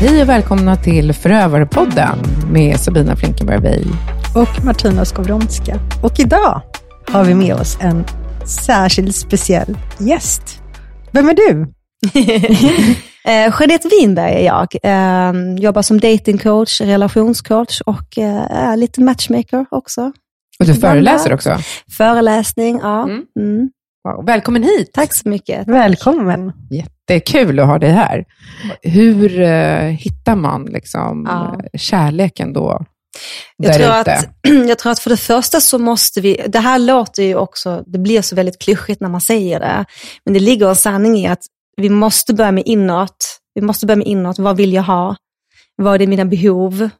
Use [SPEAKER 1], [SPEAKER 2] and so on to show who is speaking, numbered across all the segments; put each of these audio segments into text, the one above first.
[SPEAKER 1] Hej och välkomna till Förövarpodden med Sabina Flinkenberg Wey.
[SPEAKER 2] Och Martina Skowronska. Och idag har vi med oss en särskilt speciell gäst. Vem är du?
[SPEAKER 3] eh, Jeanette Winberg är jag. Eh, jobbar som datingcoach, relationscoach och eh, lite matchmaker också.
[SPEAKER 1] Och du föreläser också?
[SPEAKER 3] Föreläsning, ja. Mm. Mm.
[SPEAKER 1] Wow. Välkommen hit!
[SPEAKER 3] Tack så mycket.
[SPEAKER 2] Välkommen!
[SPEAKER 1] Jättekul att ha dig här. Hur uh, hittar man liksom, ja. kärleken då?
[SPEAKER 3] Jag tror, att, jag tror att för det första så måste vi, det här låter ju också, det blir så väldigt klyschigt när man säger det, men det ligger en sanning i att vi måste börja med inåt. Vi måste börja med inåt. Vad vill jag ha? Vad är mina behov?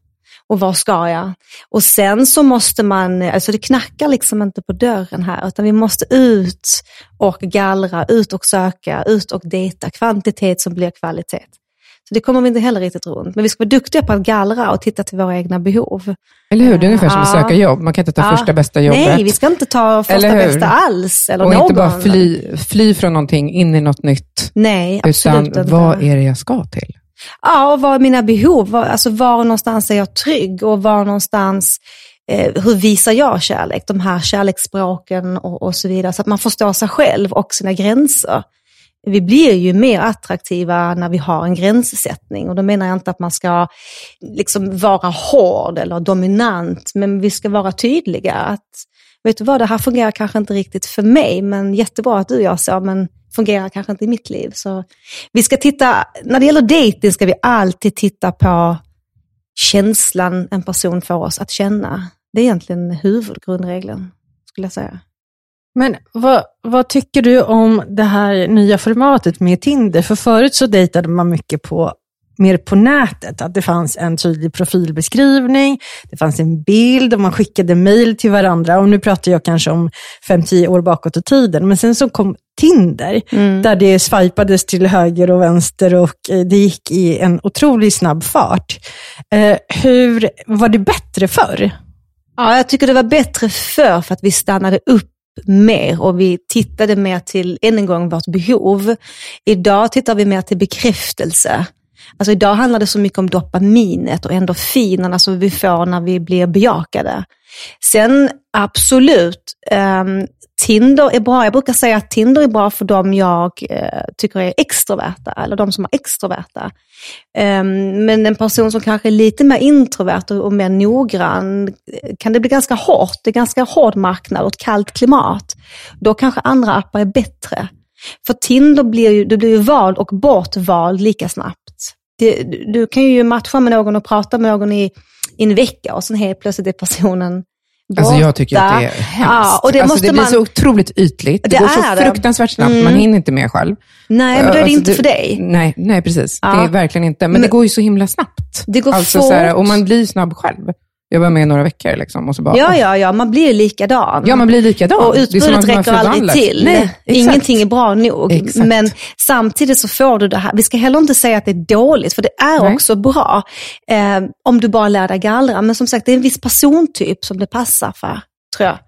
[SPEAKER 3] Och vad ska jag? Och sen så måste man, alltså det knackar liksom inte på dörren här, utan vi måste ut och gallra, ut och söka, ut och dejta. Kvantitet som blir kvalitet. Så det kommer vi inte heller riktigt runt. Men vi ska vara duktiga på att gallra och titta till våra egna behov.
[SPEAKER 1] Eller hur? Det är ungefär som att söka jobb. Man kan inte ta ja. första bästa jobbet.
[SPEAKER 3] Nej, vi ska inte ta första bästa alls. Eller
[SPEAKER 1] och
[SPEAKER 3] någon.
[SPEAKER 1] inte bara fly, fly från någonting in i något nytt.
[SPEAKER 3] Nej, absolut
[SPEAKER 1] Utan inte. vad är det jag ska till?
[SPEAKER 3] Ja, och vad är mina behov? Alltså var någonstans är jag trygg och var någonstans eh, hur visar jag kärlek? De här kärleksspråken och, och så vidare. Så att man förstår sig själv och sina gränser vi blir ju mer attraktiva när vi har en gränssättning. Och då menar jag inte att man ska liksom vara hård eller dominant, men vi ska vara tydliga. Att, vet du vad, det här fungerar kanske inte riktigt för mig, men jättebra att du gör så, men fungerar kanske inte i mitt liv. Så vi ska titta, när det gäller dating ska vi alltid titta på känslan en person får oss att känna. Det är egentligen huvudgrundregeln, skulle jag säga.
[SPEAKER 2] Men vad, vad, tycker du om det här nya formatet med Tinder? För förut så dejtade man mycket på, mer på nätet, att det fanns en tydlig profilbeskrivning, det fanns en bild och man skickade mejl till varandra. Och nu pratar jag kanske om 5-10 år bakåt i tiden, men sen så kom Tinder, mm. där det swipades till höger och vänster och eh, det gick i en otroligt snabb fart. Eh, hur Var det bättre förr?
[SPEAKER 3] Ja, jag tycker det var bättre förr för att vi stannade upp mer och vi tittade mer till, än en gång, vårt behov. Idag tittar vi mer till bekräftelse. Alltså idag handlar det så mycket om dopaminet och endorfinerna som vi får när vi blir bejakade. Sen absolut, um, Tinder är bra. Jag brukar säga att Tinder är bra för de jag eh, tycker är extroverta, eller de som är extroverta. Um, men en person som kanske är lite mer introvert och, och mer noggrann, eh, kan det bli ganska hårt. Det är ganska hård marknad och ett kallt klimat. Då kanske andra appar är bättre. För Tinder blir ju, du blir ju vald och bortvald lika snabbt. Det, du kan ju matcha med någon och prata med någon i, i en vecka och sen helt plötsligt är personen
[SPEAKER 1] Alltså jag tycker att det är hemskt. Ja, och det alltså det blir man... så otroligt ytligt. Det, det går så det. fruktansvärt snabbt, mm. man hinner inte med själv.
[SPEAKER 3] Nej, men då är det alltså inte det, för dig.
[SPEAKER 1] Nej, nej precis. Ja. Det är verkligen inte. Men, men, det går ju så himla snabbt.
[SPEAKER 3] Det går alltså,
[SPEAKER 1] fort. Så här, och man blir snabb själv. Jag var med i några veckor liksom, och så bara...
[SPEAKER 3] Ja, ja, ja, man blir likadan.
[SPEAKER 1] Ja, man blir likadan.
[SPEAKER 3] Och utbudet räcker aldrig till. Nej, Ingenting är bra nog. Exakt. Men samtidigt så får du det här. Vi ska heller inte säga att det är dåligt, för det är Nej. också bra. Eh, om du bara lär dig gallra. Men som sagt, det är en viss persontyp som det passar för tror jag.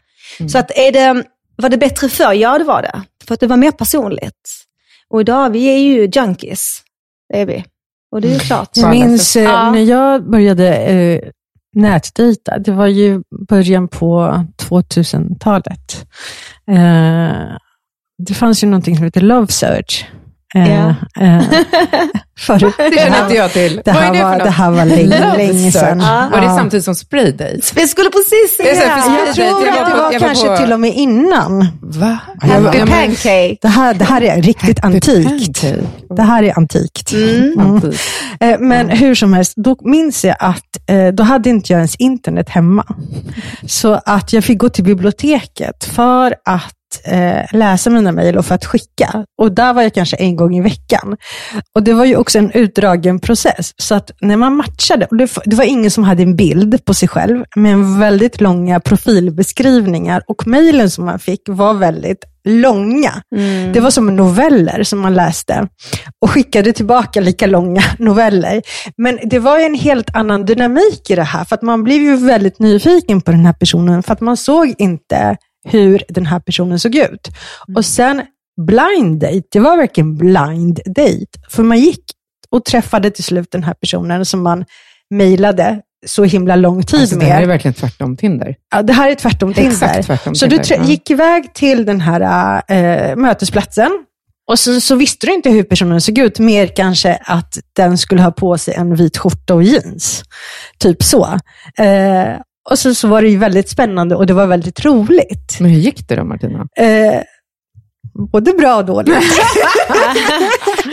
[SPEAKER 3] Mm. Så att är det, var det bättre förr? Ja, det var det. För att det var mer personligt. Och idag, vi är ju junkies. Det är vi. Och det är ju mm. klart.
[SPEAKER 2] Jag minns eh, ja. när jag började eh, nätdejta, det var ju början på 2000-talet. Eh, det fanns ju någonting som heter Love Search.
[SPEAKER 3] Ja. Äh, äh,
[SPEAKER 1] förut. Det känner inte jag till.
[SPEAKER 2] Det här, det var, det här var länge, länge sedan.
[SPEAKER 1] Ja. Var det samtidigt som Spraydate?
[SPEAKER 3] Jag skulle precis säga
[SPEAKER 2] det. Jag tror att det var, kanske på... till och med innan.
[SPEAKER 1] Va?
[SPEAKER 3] Happy pancake.
[SPEAKER 2] Det här, det här är riktigt Happy antikt. Pancake. Det här är antikt.
[SPEAKER 3] Mm.
[SPEAKER 2] Mm. Mm. Men hur som helst, då minns jag att då hade inte jag ens internet hemma. Så att jag fick gå till biblioteket för att eh, läsa mina mejl och för att skicka. Och där var jag kanske en gång i veckan. Och det var ju också en utdragen process. Så att när man matchade, och det, det var ingen som hade en bild på sig själv, men väldigt långa profilbeskrivningar. Och mejlen som man fick var väldigt långa. Mm. Det var som noveller som man läste och skickade tillbaka lika långa noveller. Men det var en helt annan dynamik i det här, för att man blev ju väldigt nyfiken på den här personen, för att man såg inte hur den här personen såg ut. Mm. Och sen blind date, det var verkligen blind date. För man gick och träffade till slut den här personen som man mejlade så himla lång tid alltså, med. Det
[SPEAKER 1] här är verkligen tvärtom Tinder.
[SPEAKER 2] Ja, det här är tvärtom Tinder. Exakt tvärtom så Tinder. du gick iväg till den här äh, mötesplatsen och så, så, visste du inte hur personen såg ut, mer kanske att den skulle ha på sig en vit skjorta och jeans. Typ så. Eh, och så, så var det ju väldigt spännande och det var väldigt roligt.
[SPEAKER 1] Men hur gick det då, Martina?
[SPEAKER 2] Eh, både bra och dåligt.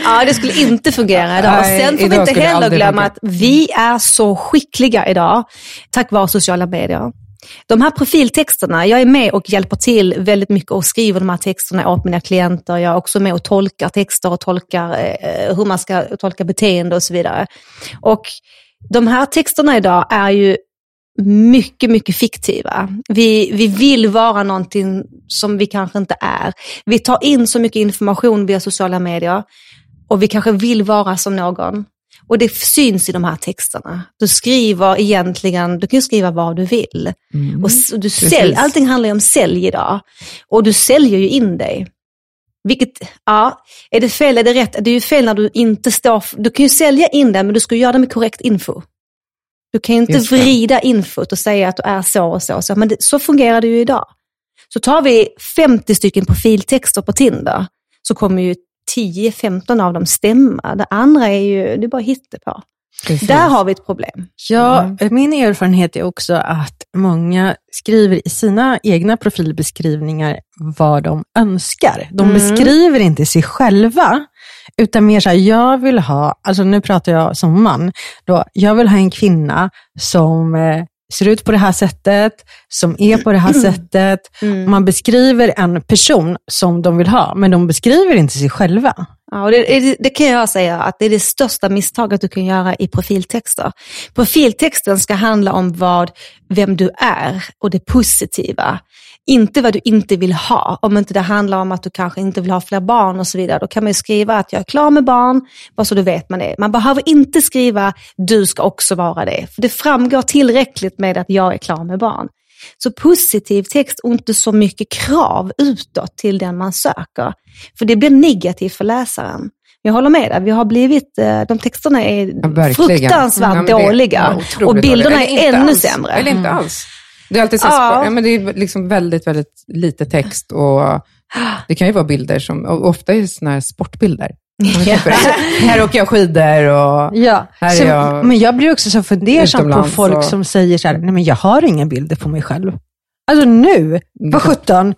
[SPEAKER 3] ja, det skulle inte fungera idag. Nej, Sen får vi inte heller glömma att vi är så skickliga idag, tack vare sociala medier. De här profiltexterna, jag är med och hjälper till väldigt mycket och skriver de här texterna åt mina klienter. Jag är också med och tolkar texter och tolkar eh, hur man ska tolka beteende och så vidare. Och de här texterna idag är ju mycket, mycket fiktiva. Vi, vi vill vara någonting som vi kanske inte är. Vi tar in så mycket information via sociala medier och vi kanske vill vara som någon. Och det syns i de här texterna. Du skriver egentligen, du kan skriva vad du vill. Mm. Och du sälj, allting handlar ju om sälj idag. Och du säljer ju in dig. Vilket, ja, är det fel, är det rätt? Det är ju fel när du inte står, du kan ju sälja in det men du ska göra det med korrekt info. Du kan ju inte vrida infot och säga att du är så och så. så men det, så fungerar det ju idag. Så tar vi 50 stycken profiltexter på Tinder så kommer ju 10-15 av dem stämma. Det andra är ju, det är bara hittepå. Precis. Där har vi ett problem.
[SPEAKER 2] Ja, mm. min erfarenhet är också att många skriver i sina egna profilbeskrivningar vad de önskar. De mm. beskriver inte sig själva, utan mer så här, jag vill ha, alltså nu pratar jag som man, då, jag vill ha en kvinna som eh, ser ut på det här sättet, som är på det här mm. sättet. Mm. Man beskriver en person som de vill ha, men de beskriver inte sig själva.
[SPEAKER 3] Ja, och det, det, kan jag säga att det är det största misstaget du kan göra i profiltexter. Profiltexten ska handla om vad, vem du är och det positiva. Inte vad du inte vill ha. Om inte det handlar om att du kanske inte vill ha fler barn och så vidare. Då kan man skriva att jag är klar med barn, bara så du vet man det. Man behöver inte skriva du ska också vara det. För det framgår tillräckligt med att jag är klar med barn. Så positiv text och inte så mycket krav utåt till den man söker. För det blir negativt för läsaren. Jag håller med dig, vi har blivit, eh, de texterna är ja, fruktansvärt ja, dåliga och bilderna är ännu
[SPEAKER 1] alls.
[SPEAKER 3] sämre.
[SPEAKER 1] Eller inte alls. Det är alltid så ja. ja. men det är liksom väldigt, väldigt lite text och det kan ju vara bilder som, ofta är det sådana här sportbilder. Ja. här åker jag skidor och
[SPEAKER 2] ja. här så, är jag Men jag blir också så fundersam på folk och... som säger så här, nej men jag har inga bilder på mig själv. Alltså nu, vad sjutton.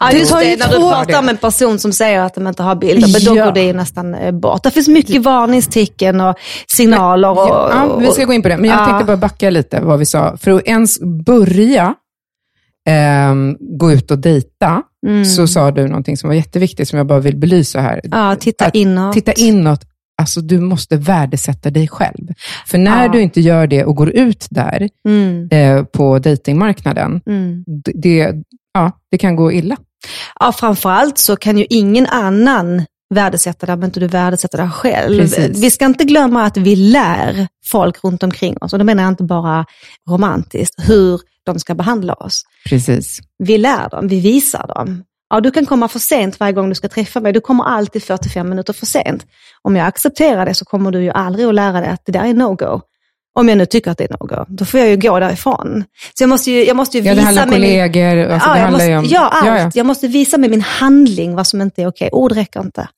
[SPEAKER 3] Ja, det tar det, när du pratar om en person som säger att de inte har bilder, men då går det nästan eh, bort. Det finns mycket varningstecken och signaler. Och,
[SPEAKER 1] ja, vi ska gå in på det, men jag ja. tänkte bara backa lite vad vi sa. För att ens börja eh, gå ut och dejta, mm. så sa du någonting som var jätteviktigt, som jag bara vill belysa här.
[SPEAKER 3] Ja, titta inåt.
[SPEAKER 1] Titta inåt. Alltså, du måste värdesätta dig själv. För när ja. du inte gör det och går ut där mm. eh, på dejtingmarknaden, mm. det, ja, det kan gå illa.
[SPEAKER 3] Ja, framförallt så kan ju ingen annan värdesätta det om inte du värdesätter dig själv. Precis. Vi ska inte glömma att vi lär folk runt omkring oss, och då menar jag inte bara romantiskt, hur de ska behandla oss.
[SPEAKER 1] Precis.
[SPEAKER 3] Vi lär dem, vi visar dem. Ja, du kan komma för sent varje gång du ska träffa mig. Du kommer alltid 45 minuter för sent. Om jag accepterar det så kommer du ju aldrig att lära dig att det där är no-go. Om jag nu tycker att det är no-go, då får jag ju gå därifrån. Så jag måste ju, jag måste ju visa... Ja,
[SPEAKER 1] det handlar om kollegor, min... alltså, ja, det handlar
[SPEAKER 3] ju om... Ja, allt. Ja, ja. Jag måste visa med min handling vad som inte är okej. Ord räcker inte.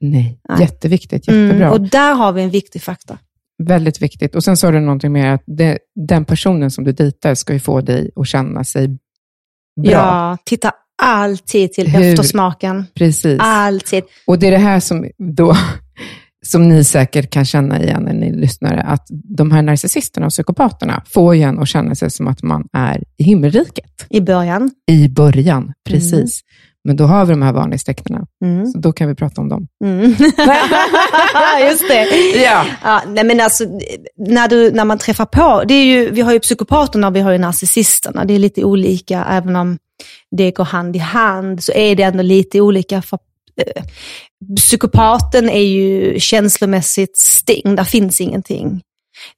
[SPEAKER 1] Nej, Nej. jätteviktigt, jättebra. Mm,
[SPEAKER 3] och där har vi en viktig faktor.
[SPEAKER 1] Väldigt viktigt. Och sen sa du någonting mer, att det, den personen som du dejtar ska ju få dig att känna sig bra.
[SPEAKER 3] Ja, titta alltid till Hur? eftersmaken.
[SPEAKER 1] Precis.
[SPEAKER 3] Alltid.
[SPEAKER 1] Och det är det här som, då, som ni säkert kan känna igen när ni lyssnar, att de här narcissisterna och psykopaterna får ju en att känna sig som att man är i himmelriket.
[SPEAKER 3] I början.
[SPEAKER 1] I början, precis. Mm. Men då har vi de här varningstecknen, mm. så då kan vi prata om dem. Mm.
[SPEAKER 3] Just det. Ja. ja. nej men alltså, när, du, när man träffar på, det är ju, vi har ju psykopaterna och vi har ju narcissisterna. Det är lite olika, även om det går hand i hand, så är det ändå lite olika. För, eh, psykopaten är ju känslomässigt stängd, där finns ingenting.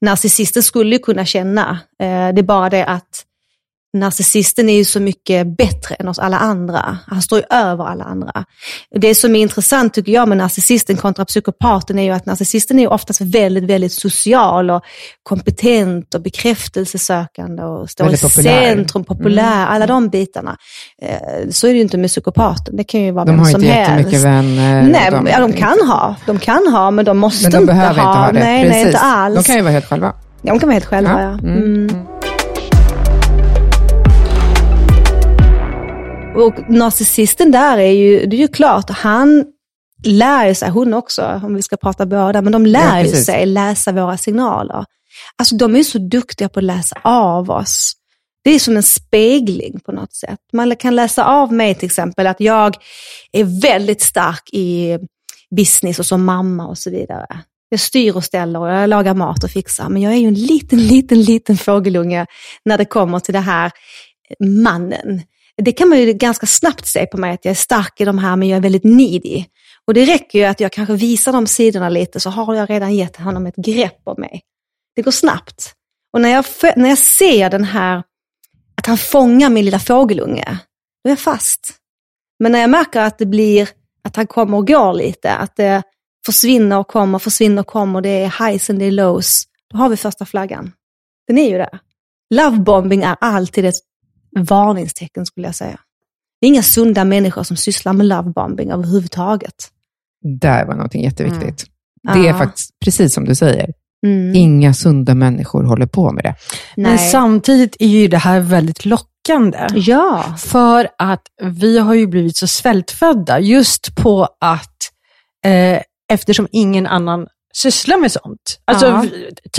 [SPEAKER 3] Narcissisten skulle ju kunna känna, eh, det är bara det att narcissisten är ju så mycket bättre än oss alla andra. Han står ju över alla andra. Det som är intressant tycker jag med narcissisten kontra psykopaten är ju att narcissisten är oftast väldigt, väldigt social och kompetent och bekräftelsesökande och står väldigt i populär. centrum, populär, mm. alla de bitarna. Eh, så är det ju inte med psykopaten. Det kan ju vara de vem som helst. De har inte jättemycket
[SPEAKER 1] vänner.
[SPEAKER 3] Nej, de, ja, de kan ha. De kan ha, men de måste men de inte ha. Men de behöver inte ha det. Nej, nej, inte alls.
[SPEAKER 1] De kan ju vara helt själva.
[SPEAKER 3] Ja, de kan vara helt själva, ja. ja. Mm. Mm. Och narcissisten där är ju, det är ju klart, han lär sig, hon också, om vi ska prata båda, men de lär ja, sig läsa våra signaler. Alltså de är så duktiga på att läsa av oss. Det är som en spegling på något sätt. Man kan läsa av mig till exempel att jag är väldigt stark i business och som mamma och så vidare. Jag styr och ställer och jag lagar mat och fixar. Men jag är ju en liten, liten, liten fågelunge när det kommer till det här mannen. Det kan man ju ganska snabbt se på mig, att jag är stark i de här, men jag är väldigt needy. Och det räcker ju att jag kanske visar de sidorna lite, så har jag redan gett honom ett grepp om mig. Det går snabbt. Och när jag, när jag ser den här, att han fångar min lilla fågelunge, då är jag fast. Men när jag märker att det blir, att han kommer och går lite, att det försvinner och kommer, försvinner och kommer, det är highs and det är lows, då har vi första flaggan. Den är ju där. Lovebombing är alltid ett varningstecken skulle jag säga. Det är inga sunda människor som sysslar med lovebombing överhuvudtaget.
[SPEAKER 1] Där var någonting jätteviktigt. Mm. Det är faktiskt precis som du säger. Mm. Inga sunda människor håller på med det.
[SPEAKER 2] Nej. Men samtidigt är ju det här väldigt lockande.
[SPEAKER 3] Ja.
[SPEAKER 2] För att vi har ju blivit så svältfödda just på att eh, eftersom ingen annan sysslar med sånt. Alltså, ja.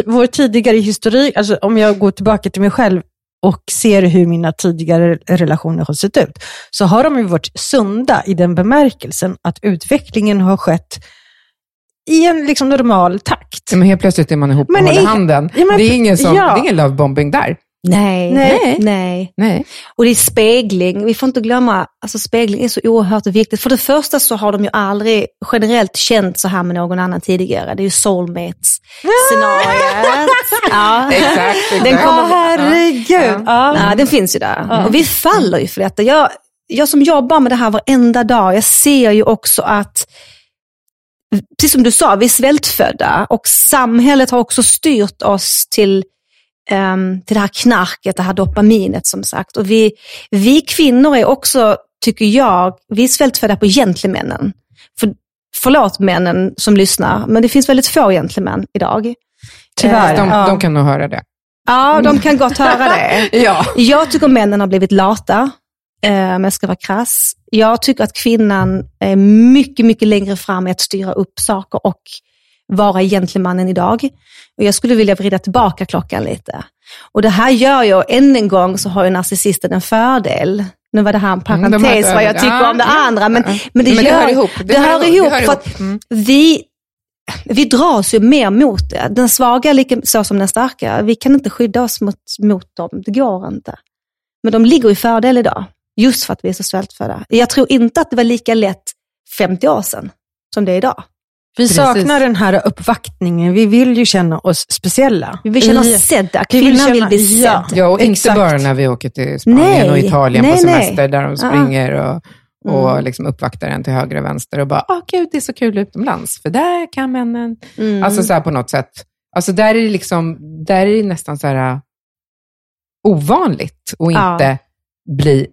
[SPEAKER 2] vår tidigare historik, alltså, om jag går tillbaka till mig själv, och ser hur mina tidigare relationer har sett ut, så har de ju varit sunda i den bemärkelsen att utvecklingen har skett i en liksom normal takt.
[SPEAKER 1] men helt plötsligt är man ihop och håller handen. Ja, men, det, är ingen som, ja. det är ingen lovebombing där.
[SPEAKER 3] Nej, nej, nej, nej. Och det är spegling. Vi får inte glömma, alltså spegling är så oerhört viktigt. För det första så har de ju aldrig generellt känt så här med någon annan tidigare. Det är ju soulmates-scenariet.
[SPEAKER 1] ja. Exakt, exakt.
[SPEAKER 2] Den kommer, oh, herregud. Ja.
[SPEAKER 3] Ja. ja. den finns ju där. Ja. Och vi faller ju för detta. Jag, jag som jobbar med det här varenda dag, jag ser ju också att precis som du sa, vi är svältfödda och samhället har också styrt oss till till det här knarket, det här dopaminet som sagt. Och vi, vi kvinnor är också, tycker jag, vi är svältfödda på gentlemännen. För, förlåt männen som lyssnar, men det finns väldigt få gentlemän idag.
[SPEAKER 1] Tyvärr. De, de kan nog höra det.
[SPEAKER 3] Ja, de kan gott höra det.
[SPEAKER 1] ja.
[SPEAKER 3] Jag tycker männen har blivit lata, eh, om jag ska vara krass. Jag tycker att kvinnan är mycket, mycket längre fram i att styra upp saker och vara gentlemannen idag. Och jag skulle vilja vrida tillbaka klockan lite. Och det här gör jag, än en gång så har ju narcissisten en fördel. Nu var det här en mm, parentes mm, vad jag tycker ja, om det ja, andra, men, ja. men, det, men det hör ihop. Det, det hör, ihop, det hör för att mm. vi, vi dras ju mer mot det. Den svaga lika så som den starka. Vi kan inte skydda oss mot, mot dem, det går inte. Men de ligger i fördel idag, just för att vi är så svältfödda. Jag tror inte att det var lika lätt 50 år sedan som det är idag.
[SPEAKER 2] Vi Precis. saknar den här uppvaktningen. Vi vill ju känna oss speciella.
[SPEAKER 3] Vi vill känna oss sedda. Kvinnan vill, känna, vill bli sedd. Ja,
[SPEAKER 1] ja och inte bara när vi åker till Spanien nej, och Italien nej, på semester, nej. där de springer och, och mm. liksom uppvaktar en till höger och vänster och bara, åh gud, det är så kul utomlands, för där kan männen... Mm. Alltså så här på något sätt. Alltså där är det, liksom, där är det nästan så här ovanligt att inte ja. bli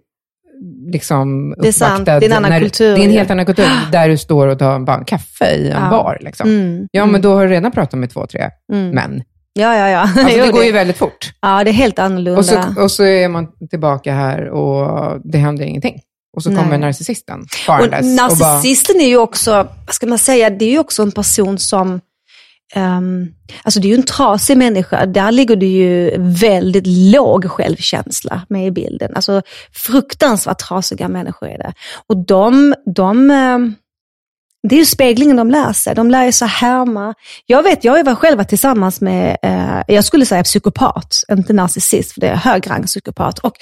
[SPEAKER 1] liksom
[SPEAKER 3] det är sant. Det är en annan kultur.
[SPEAKER 1] Det är en helt annan kultur, där du står och tar bara en kaffe i en ja. bar. Liksom. Mm. Ja, men mm. då har du redan pratat med två, tre mm. män.
[SPEAKER 3] Ja, ja, ja.
[SPEAKER 1] Alltså, det går ju väldigt fort.
[SPEAKER 3] Ja, det är helt annorlunda.
[SPEAKER 1] Och så, och så är man tillbaka här och det händer ingenting. Och så Nej. kommer narcissisten
[SPEAKER 3] farandes. Och narcissisten och bara... är ju också, vad ska man säga, det är ju också en person som Um, alltså det är ju en trasig människa. Där ligger det ju väldigt låg självkänsla med i bilden. Alltså fruktansvärt trasiga människor är det. Och de, de um, det är ju speglingen de lär sig. De lär sig härma. Jag vet, jag var själv tillsammans med, eh, jag skulle säga psykopat, inte narcissist, för det är högrang psykopat. Och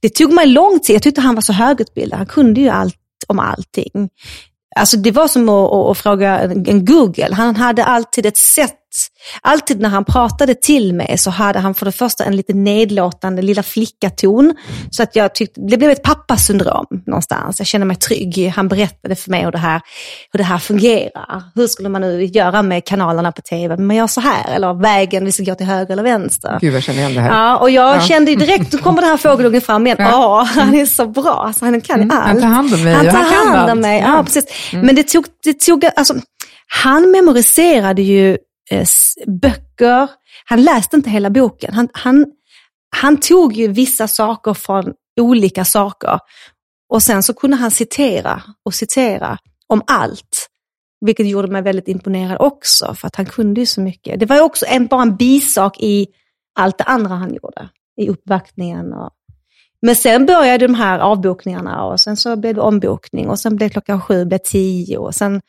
[SPEAKER 3] det tog mig lång tid, jag tyckte han var så högutbildad. Han kunde ju allt om allting. Alltså det var som att, att, att fråga en Google. Han hade alltid ett sätt alltid när han pratade till mig så hade han för det första en lite nedlåtande lilla flickaton. Så att jag tyckte, det blev ett pappasyndrom någonstans. Jag kände mig trygg. Han berättade för mig hur det här, hur det här fungerar. Hur skulle man nu göra med kanalerna på tv? Man gör så här, eller vägen, vi ska gå till höger eller vänster.
[SPEAKER 1] Gud, jag känner igen det här.
[SPEAKER 3] Ja, och jag ja. kände direkt, då kommer den här fågelungen fram igen. Ja, oh, han är så bra, alltså, han kan mm, allt.
[SPEAKER 1] Han tar hand om mig.
[SPEAKER 3] Han tar han hand om mig, ja, precis. Mm. Men det tog, det tog alltså, han memoriserade ju Eh, böcker, han läste inte hela boken. Han, han, han tog ju vissa saker från olika saker och sen så kunde han citera och citera om allt. Vilket gjorde mig väldigt imponerad också, för att han kunde ju så mycket. Det var ju också en, bara en bisak i allt det andra han gjorde. I uppvaktningen och men sen började de här avbokningarna och sen så blev det ombokning och sen blev klockan sju, blev tio och sen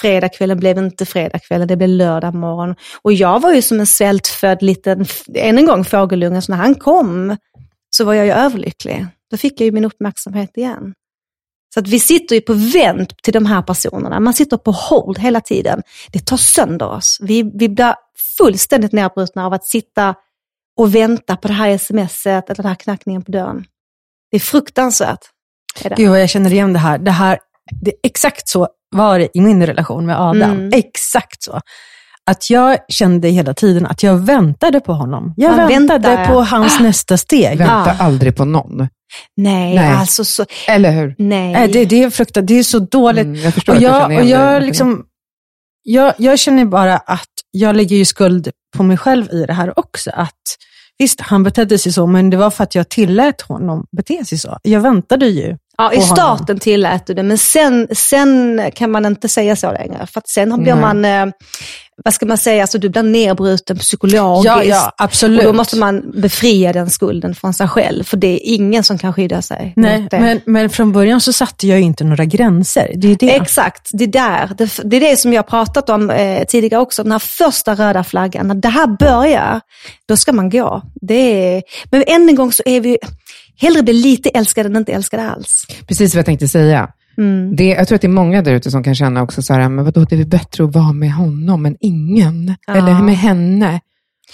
[SPEAKER 3] fredagskvällen blev inte fredagskvällen, det blev lördag morgon. Och jag var ju som en svältfödd liten, än en gång fågelunge, så när han kom så var jag ju överlycklig. Då fick jag ju min uppmärksamhet igen. Så att vi sitter ju på vänt till de här personerna. Man sitter på hold hela tiden. Det tar sönder oss. Vi, vi blir fullständigt nedbrutna av att sitta och vänta på det här smset eller den här knackningen på dörren. Det är fruktansvärt.
[SPEAKER 2] Är det. Gud vad jag känner igen det här. Det här det, exakt så var det i min relation med Adam. Mm. Exakt så. Att jag kände hela tiden att jag väntade på honom. Jag Man väntade väntar, på hans ah. nästa steg.
[SPEAKER 1] Vänta ah. aldrig på någon.
[SPEAKER 3] Nej, Nej, alltså så...
[SPEAKER 1] Eller hur?
[SPEAKER 3] Nej.
[SPEAKER 2] Det, det är fruktansvärt. Det är så dåligt. Mm,
[SPEAKER 1] jag förstår
[SPEAKER 2] och
[SPEAKER 1] jag, att
[SPEAKER 2] jag, och jag, liksom, jag, jag känner bara att jag lägger ju skuld på mig själv i det här också. Att Visst, han betedde sig så, men det var för att jag tillät honom bete sig så. Jag väntade ju.
[SPEAKER 3] Ja, i starten honom. tillät du det, men sen, sen kan man inte säga så längre. För att sen blir man, eh, vad ska man säga, alltså du blir nedbruten psykologiskt.
[SPEAKER 2] Ja, ja, absolut.
[SPEAKER 3] Och då måste man befria den skulden från sig själv, för det är ingen som kan skydda sig.
[SPEAKER 2] Nej, men, men från början så satte jag inte några gränser. Det är det.
[SPEAKER 3] Exakt, det är där. Det, det är det som jag pratat om eh, tidigare också, den här första röda flaggan. När det här börjar, då ska man gå. Det är, men än en gång så är vi, hellre bli lite älskade än inte älskade alls.
[SPEAKER 1] Precis vad jag tänkte säga. Mm. Det, jag tror att det är många där ute som kan känna också så här, men vadå, det är väl bättre att vara med honom än ingen? Ja. Eller med henne?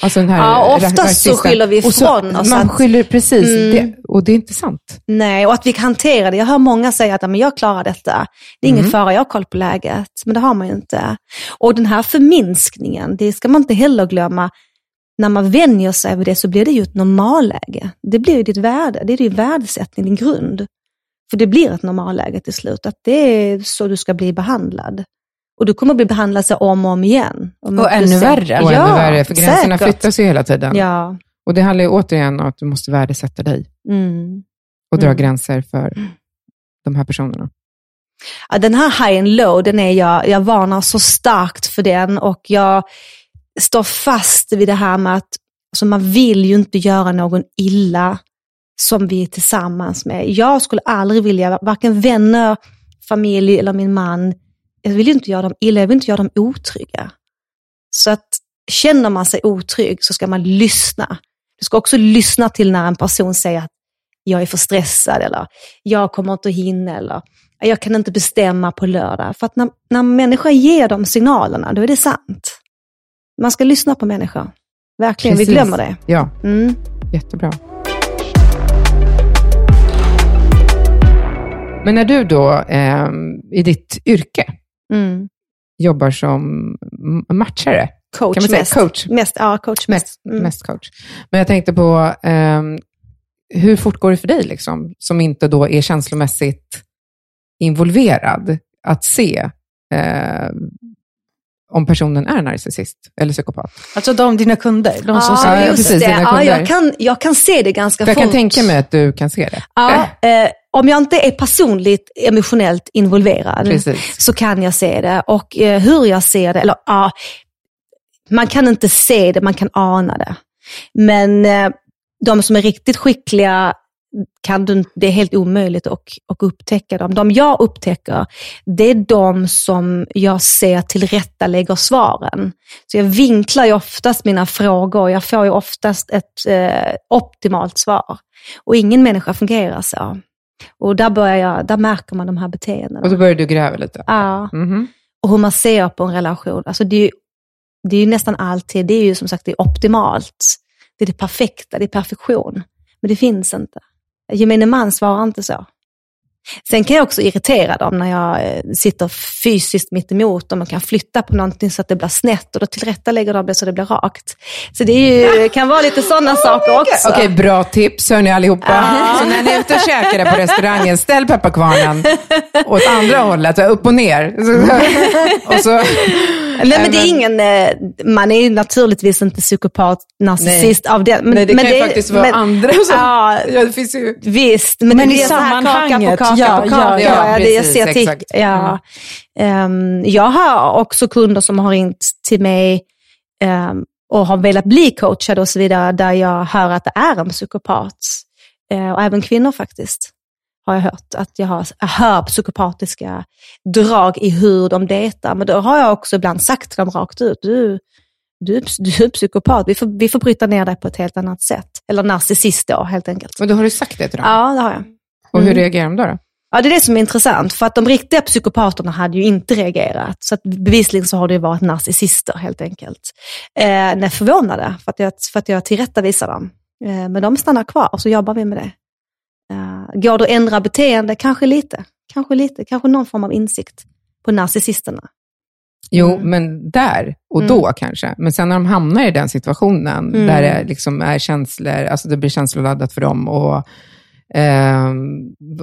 [SPEAKER 3] Alltså den här ja, oftast så skyller vi ifrån
[SPEAKER 1] oss. Man att, skyller, precis, mm. det, och det är inte sant.
[SPEAKER 3] Nej, och att vi kan hantera det. Jag hör många säga att men jag klarar detta. Det är ingen mm. fara, jag har koll på läget. Men det har man ju inte. Och den här förminskningen, det ska man inte heller glömma när man vänjer sig vid det så blir det ju ett normalläge. Det blir ju ditt värde, det är din värdesättning, din grund. För det blir ett normalläge till slut, att det är så du ska bli behandlad. Och du kommer bli behandlad så om och om igen.
[SPEAKER 2] Om och ännu värre.
[SPEAKER 1] Och ja, ännu värre, för gränserna säkert. flyttas ju hela tiden.
[SPEAKER 3] Ja.
[SPEAKER 1] Och det handlar ju återigen om att du måste värdesätta dig.
[SPEAKER 3] Mm.
[SPEAKER 1] Och dra mm. gränser för de här personerna.
[SPEAKER 3] Ja, den här high and low, den är jag, jag varnar så starkt för den och jag står fast vid det här med att alltså man vill ju inte göra någon illa som vi är tillsammans med. Jag skulle aldrig vilja, varken vänner, familj eller min man, jag vill inte göra dem illa, jag vill inte göra dem otrygga. Så att känner man sig otrygg så ska man lyssna. Du ska också lyssna till när en person säger att jag är för stressad eller jag kommer inte att hinna eller jag kan inte bestämma på lördag. För att när, när människor ger de signalerna, då är det sant. Man ska lyssna på människor. Verkligen, Precis. vi glömmer det.
[SPEAKER 1] Ja, mm. jättebra. Men när du då eh, i ditt yrke mm. jobbar som matchare,
[SPEAKER 3] coach kan man säga? mest. Coach. Mest, ja, coach
[SPEAKER 1] mest. Mm. Mest coach. Men jag tänkte på, eh, hur fort går det för dig, liksom, som inte då är känslomässigt involverad, att se eh, om personen är narcissist eller psykopat.
[SPEAKER 2] Alltså de dina kunder? De som
[SPEAKER 3] ja, just precis, det. Ja, jag, kan, jag kan se det ganska
[SPEAKER 1] För
[SPEAKER 3] fort.
[SPEAKER 1] Jag kan tänka mig att du kan se det.
[SPEAKER 3] Ja, eh, om jag inte är personligt emotionellt involverad precis. så kan jag se det. Och eh, hur jag ser det, eller ja, man kan inte se det, man kan ana det. Men eh, de som är riktigt skickliga kan du, det är helt omöjligt att, att upptäcka dem. De jag upptäcker, det är de som jag ser tillrättalägger svaren. Så jag vinklar ju oftast mina frågor, jag får ju oftast ett eh, optimalt svar. Och ingen människa fungerar så. Och där, börjar jag, där märker man de här beteendena.
[SPEAKER 1] Och då börjar du gräva lite?
[SPEAKER 3] Ja. Mm -hmm. Och hur man ser på en relation. Alltså det är det är ju nästan alltid, det är ju som sagt det är optimalt. Det är det perfekta, det är perfektion. Men det finns inte. Gemene man svarar inte så. Sen kan jag också irritera dem när jag eh, sitter fysiskt mitt emot dem och kan flytta på någonting så att det blir snett och då tillrättalägger de det så det blir rakt. Så det ju, kan vara lite sådana oh saker också.
[SPEAKER 1] Okej, okay, bra tips hörni allihopa. Ah. Så när ni är ute och käkar på restaurangen, ställ pepparkvarnen åt andra hållet, upp och ner. och så
[SPEAKER 3] Nej, men det är ingen, eh, man är ju naturligtvis inte psykopat, narcissist av det.
[SPEAKER 1] Men, Nej, det men kan ju faktiskt vara men, andra som, ja, ja, det finns ju...
[SPEAKER 3] Visst, men, men det är sammanhanget, kaka på kaka ja, på kaka. Ja, ja, precis, jag ser till, ja. Um, jag har också kunder som har ringt till mig um, och har velat bli coachade och så vidare, där jag hör att det är en psykopat. Uh, och även kvinnor faktiskt har jag hört. Att jag, har, jag hör psykopatiska drag i hur de dejtar. Men då har jag också ibland sagt till dem rakt ut, du, du, du är psykopat, vi får, vi får bryta ner dig på ett helt annat sätt. Eller narcissist då, helt enkelt.
[SPEAKER 1] Men då har du sagt det till dem?
[SPEAKER 3] Ja, det har jag. Mm.
[SPEAKER 1] Och hur mm. reagerar de då? då?
[SPEAKER 3] Ja, det är det som är intressant, för att de riktiga psykopaterna hade ju inte reagerat. Så att bevisligen så har det varit narcissister helt enkelt. Eh, nej, förvånade för att jag, för att jag tillrättavisar dem. Eh, men de stannar kvar och så jobbar vi med det. Går det att ändra beteende? Kanske lite. Kanske lite. Kanske någon form av insikt på narcissisterna.
[SPEAKER 1] Jo, mm. men där och mm. då kanske. Men sen när de hamnar i den situationen, mm. där det liksom är känslor, alltså det blir känsloladdat för dem och Eh,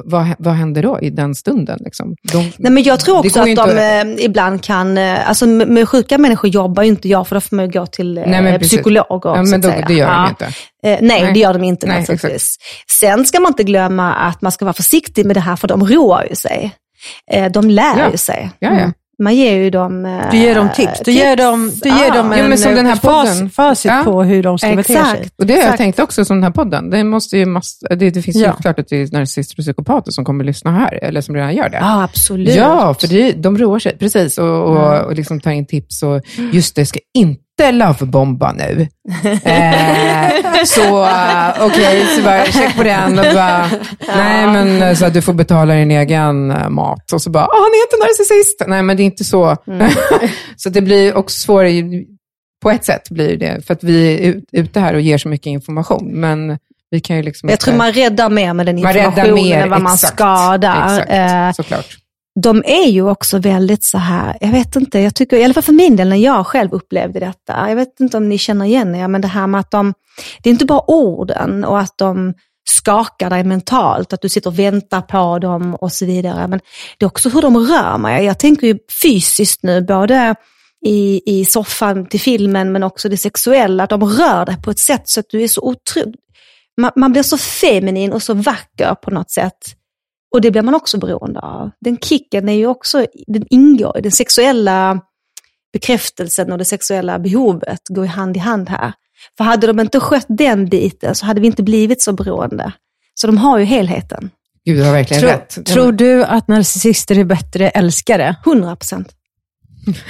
[SPEAKER 1] vad, vad händer då i den stunden? Liksom?
[SPEAKER 3] De, Nej, men jag tror också att de att... Eh, ibland kan, eh, alltså med, sjuka människor jobbar ju inte jag, för då får man gå till eh, Nej, psykolog.
[SPEAKER 1] Och, ja, men då, det gör de inte.
[SPEAKER 3] Eh, nej, nej, det gör de inte nej, naturligtvis. Sen ska man inte glömma att man ska vara försiktig med det här, för de roar ju sig. De lär ja. ju sig.
[SPEAKER 1] Ja, ja. Mm
[SPEAKER 3] man ger ju dem eh,
[SPEAKER 2] Du ger dem tips. Du ger dem, du ger ah, dem en, ja, som den här podden. facit ja. på hur de ska Exakt. bete sig.
[SPEAKER 1] Och det har jag tänkt också som den här podden. Det, måste ju massa, det, det finns ja. ju klart att det är narcissister och psykopater som kommer att lyssna här, eller som redan gör det.
[SPEAKER 3] Ja, absolut.
[SPEAKER 1] Ja, för det, de roar sig, precis, och, och, och liksom tar in tips. Och just det, ska inte inte lovebomba nu. eh, så okej, okay, så bara check på den och bara, nej men så du får betala din egen eh, mat. Och så bara, ah, han är inte narcissist. Nej men det är inte så. Mm. så det blir också svårare, på ett sätt blir det, för att vi är ute här och ger så mycket information. Men vi kan ju liksom
[SPEAKER 3] Jag tror man räddar mer med den informationen än vad man skadar.
[SPEAKER 1] Exakt, eh, såklart
[SPEAKER 3] de är ju också väldigt så här, jag vet inte, jag tycker, i alla fall för min del när jag själv upplevde detta, jag vet inte om ni känner igen er, men det här med att de, det är inte bara orden och att de skakar dig mentalt, att du sitter och väntar på dem och så vidare, men det är också hur de rör mig. Jag tänker ju fysiskt nu, både i, i soffan till filmen, men också det sexuella, att de rör dig på ett sätt så att du är så otroligt, man, man blir så feminin och så vacker på något sätt och det blir man också beroende av. Den kicken är ju också, den ingår i den sexuella bekräftelsen och det sexuella behovet går hand i hand här. För hade de inte skött den biten så hade vi inte blivit så beroende. Så de har ju helheten.
[SPEAKER 1] Gud, du har verkligen
[SPEAKER 2] Tro,
[SPEAKER 1] rätt.
[SPEAKER 2] Tror du att narcissister är bättre älskare?
[SPEAKER 3] 100 procent.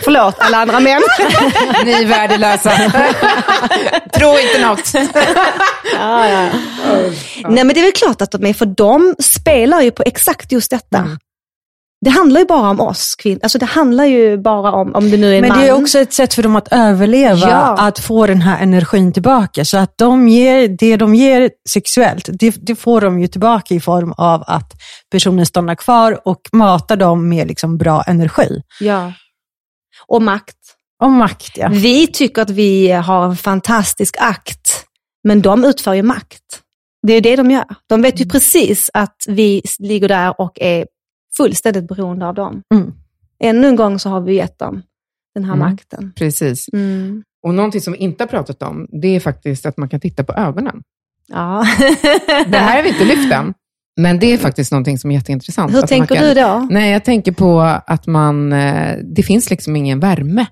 [SPEAKER 3] Förlåt alla andra män.
[SPEAKER 1] Ni är värdelösa. Tro inte något.
[SPEAKER 3] ja, ja. Nej men det är väl klart att de är, för de spelar ju på exakt just detta. Mm. Det handlar ju bara om oss kvinnor. Alltså det handlar ju bara om, om det nu är en
[SPEAKER 2] Men
[SPEAKER 3] man.
[SPEAKER 2] det är också ett sätt för dem att överleva, ja. att få den här energin tillbaka. Så att de ger, det de ger sexuellt, det, det, får de ju tillbaka i form av att personen stannar kvar och matar dem med liksom bra energi.
[SPEAKER 3] Ja. Och makt.
[SPEAKER 2] Och makt, ja.
[SPEAKER 3] Vi tycker att vi har en fantastisk akt, men de utför ju makt. Det är det de gör. De vet ju precis att vi ligger där och är fullständigt beroende av dem. Mm. Ännu en gång så har vi gett dem den här mm. makten.
[SPEAKER 1] Precis. Mm. Och någonting som vi inte har pratat om, det är faktiskt att man kan titta på ögonen.
[SPEAKER 3] Ja.
[SPEAKER 1] det här har vi inte lyft än. Men det är faktiskt någonting som är jätteintressant.
[SPEAKER 3] Hur tänker kan, du då?
[SPEAKER 1] Nej, jag tänker på att man, eh, det finns liksom ingen värme.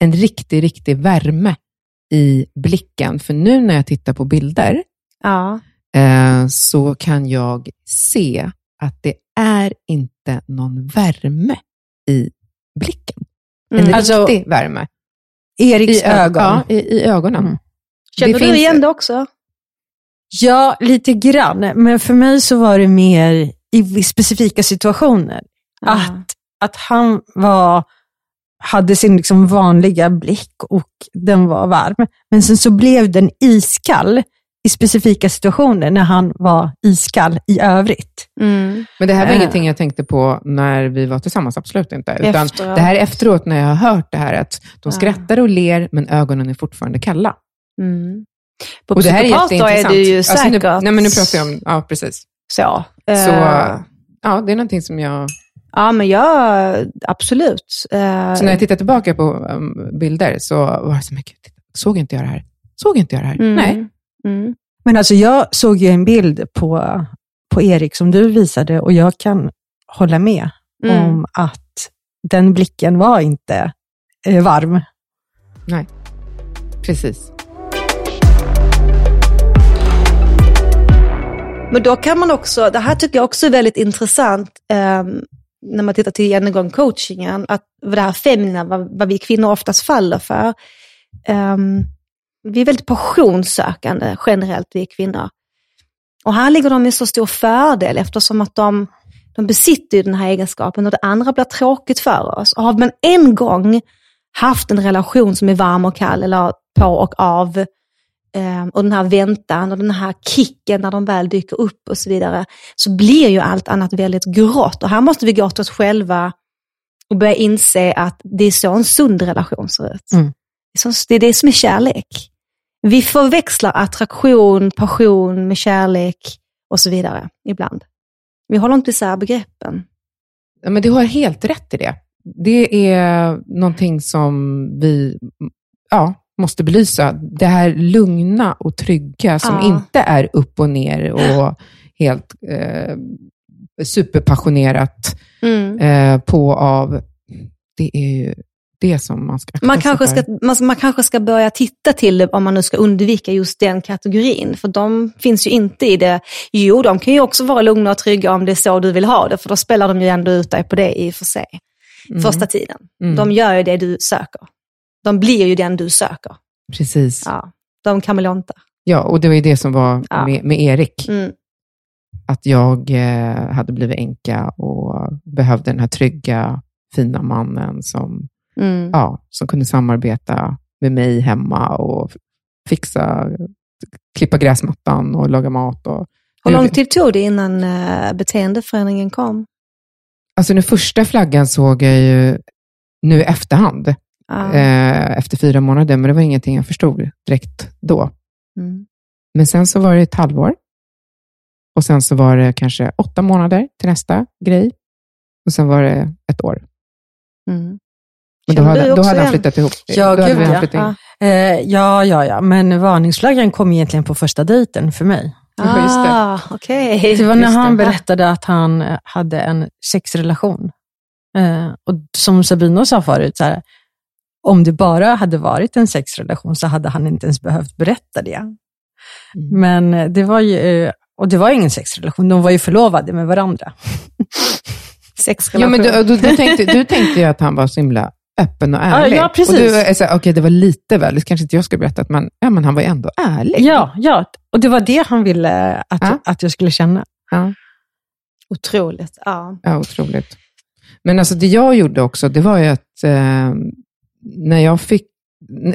[SPEAKER 1] En riktig, riktig värme i blicken. För nu när jag tittar på bilder
[SPEAKER 3] ja.
[SPEAKER 1] Eh, så kan jag se att det är inte någon värme i blicken. En mm. riktig alltså, värme.
[SPEAKER 2] Eriks I ögon?
[SPEAKER 1] Ja, i, i ögonen. Mm.
[SPEAKER 3] Känner det du finns, igen det också?
[SPEAKER 2] Ja, lite grann. Men för mig så var det mer i specifika situationer. Mm. Att, att han var hade sin liksom vanliga blick och den var varm. Men sen så blev den iskall i specifika situationer när han var iskall i övrigt.
[SPEAKER 1] Mm. Men det här var äh. ingenting jag tänkte på när vi var tillsammans, absolut inte. Utan efteråt. det här är efteråt när jag har hört det här att de skrattar och ler, men ögonen är fortfarande kalla.
[SPEAKER 3] Mm. På och det här är jätteintressant. är det ju säkert... Alltså,
[SPEAKER 1] nu, nej, men nu pratar jag om, ja precis.
[SPEAKER 3] Så.
[SPEAKER 1] Så uh... ja, det är någonting som jag
[SPEAKER 3] Ja, men jag, absolut.
[SPEAKER 1] Uh... Så när jag tittar tillbaka på um, bilder så var det så mycket, såg inte jag det här? Såg inte jag det här? Mm. Nej.
[SPEAKER 2] Mm. Men alltså jag såg ju en bild på, på Erik som du visade och jag kan hålla med mm. om att den blicken var inte eh, varm.
[SPEAKER 1] Nej, precis.
[SPEAKER 3] Men då kan man också, det här tycker jag också är väldigt intressant, eh, när man tittar till genomgång coachingen, att det här feminina, vad, vad vi kvinnor oftast faller för. Eh, vi är väldigt passionssökande generellt, vi kvinnor. Och här ligger de i så stor fördel eftersom att de, de besitter den här egenskapen och det andra blir tråkigt för oss. Och har man en gång haft en relation som är varm och kall eller på och av eh, och den här väntan och den här kicken när de väl dyker upp och så vidare, så blir ju allt annat väldigt grått. Och här måste vi gå till oss själva och börja inse att det är så en sund relation ser ut. Mm. Det är det som är kärlek. Vi förväxlar attraktion, passion med kärlek och så vidare ibland. Vi håller inte isär begreppen.
[SPEAKER 1] Ja, men du har helt rätt i det. Det är någonting som vi ja, måste belysa. Det här lugna och trygga som ja. inte är upp och ner och helt eh, superpassionerat mm. eh, på av. Det är ju det som man ska
[SPEAKER 3] man kanske ska, man, man, kanske ska börja titta till det om man nu ska undvika just den kategorin. För de finns ju inte i det. Jo, de kan ju också vara lugna och trygga om det är så du vill ha det, för då spelar de ju ändå ut dig på det i och för sig. Mm. Första tiden. Mm. De gör ju det du söker. De blir ju den du söker.
[SPEAKER 1] Precis.
[SPEAKER 3] Ja, de kameleontar.
[SPEAKER 1] Ja, och det var ju det som var ja. med, med, Erik. Mm. Att jag eh, hade blivit enka och behövde den här trygga, fina mannen som mm. ja, som kunde samarbeta med mig hemma och fixa, klippa gräsmattan och laga mat. Och,
[SPEAKER 3] Hur lång tid tog det innan uh, beteendeförändringen kom?
[SPEAKER 1] Alltså den första flaggan såg jag ju nu i efterhand, ah. eh, efter fyra månader, men det var ingenting jag förstod direkt då. Mm. Men sen så var det ett halvår och sen så var det kanske åtta månader till nästa grej och sen var det ett år. Mm. Men då hade, då hade han flyttat ihop?
[SPEAKER 2] Ja, gud ja. Ja. Eh, ja, ja, ja. Men varningsflaggan kom egentligen på första dejten för mig.
[SPEAKER 3] Ah, det. Okay.
[SPEAKER 2] det var när han berättade att han hade en sexrelation. Eh, och som Sabina sa förut, så här, om det bara hade varit en sexrelation så hade han inte ens behövt berätta det. Mm. Men eh, det var ju, eh, och det var ingen sexrelation, de var ju förlovade med varandra.
[SPEAKER 3] sexrelation.
[SPEAKER 1] Ja, men du, du, du, tänkte, du tänkte ju att han var så himla öppen och ärlig.
[SPEAKER 2] Ja, precis.
[SPEAKER 1] Och du är så, okay, det var lite väl, det kanske inte jag skulle berättat, men, ja, men han var ju ändå ärlig.
[SPEAKER 2] Ja, ja, och det var det han ville att, ja. att jag skulle känna. Ja.
[SPEAKER 3] Otroligt. Ja.
[SPEAKER 1] ja, otroligt. Men alltså det jag gjorde också, det var ju att eh, när jag fick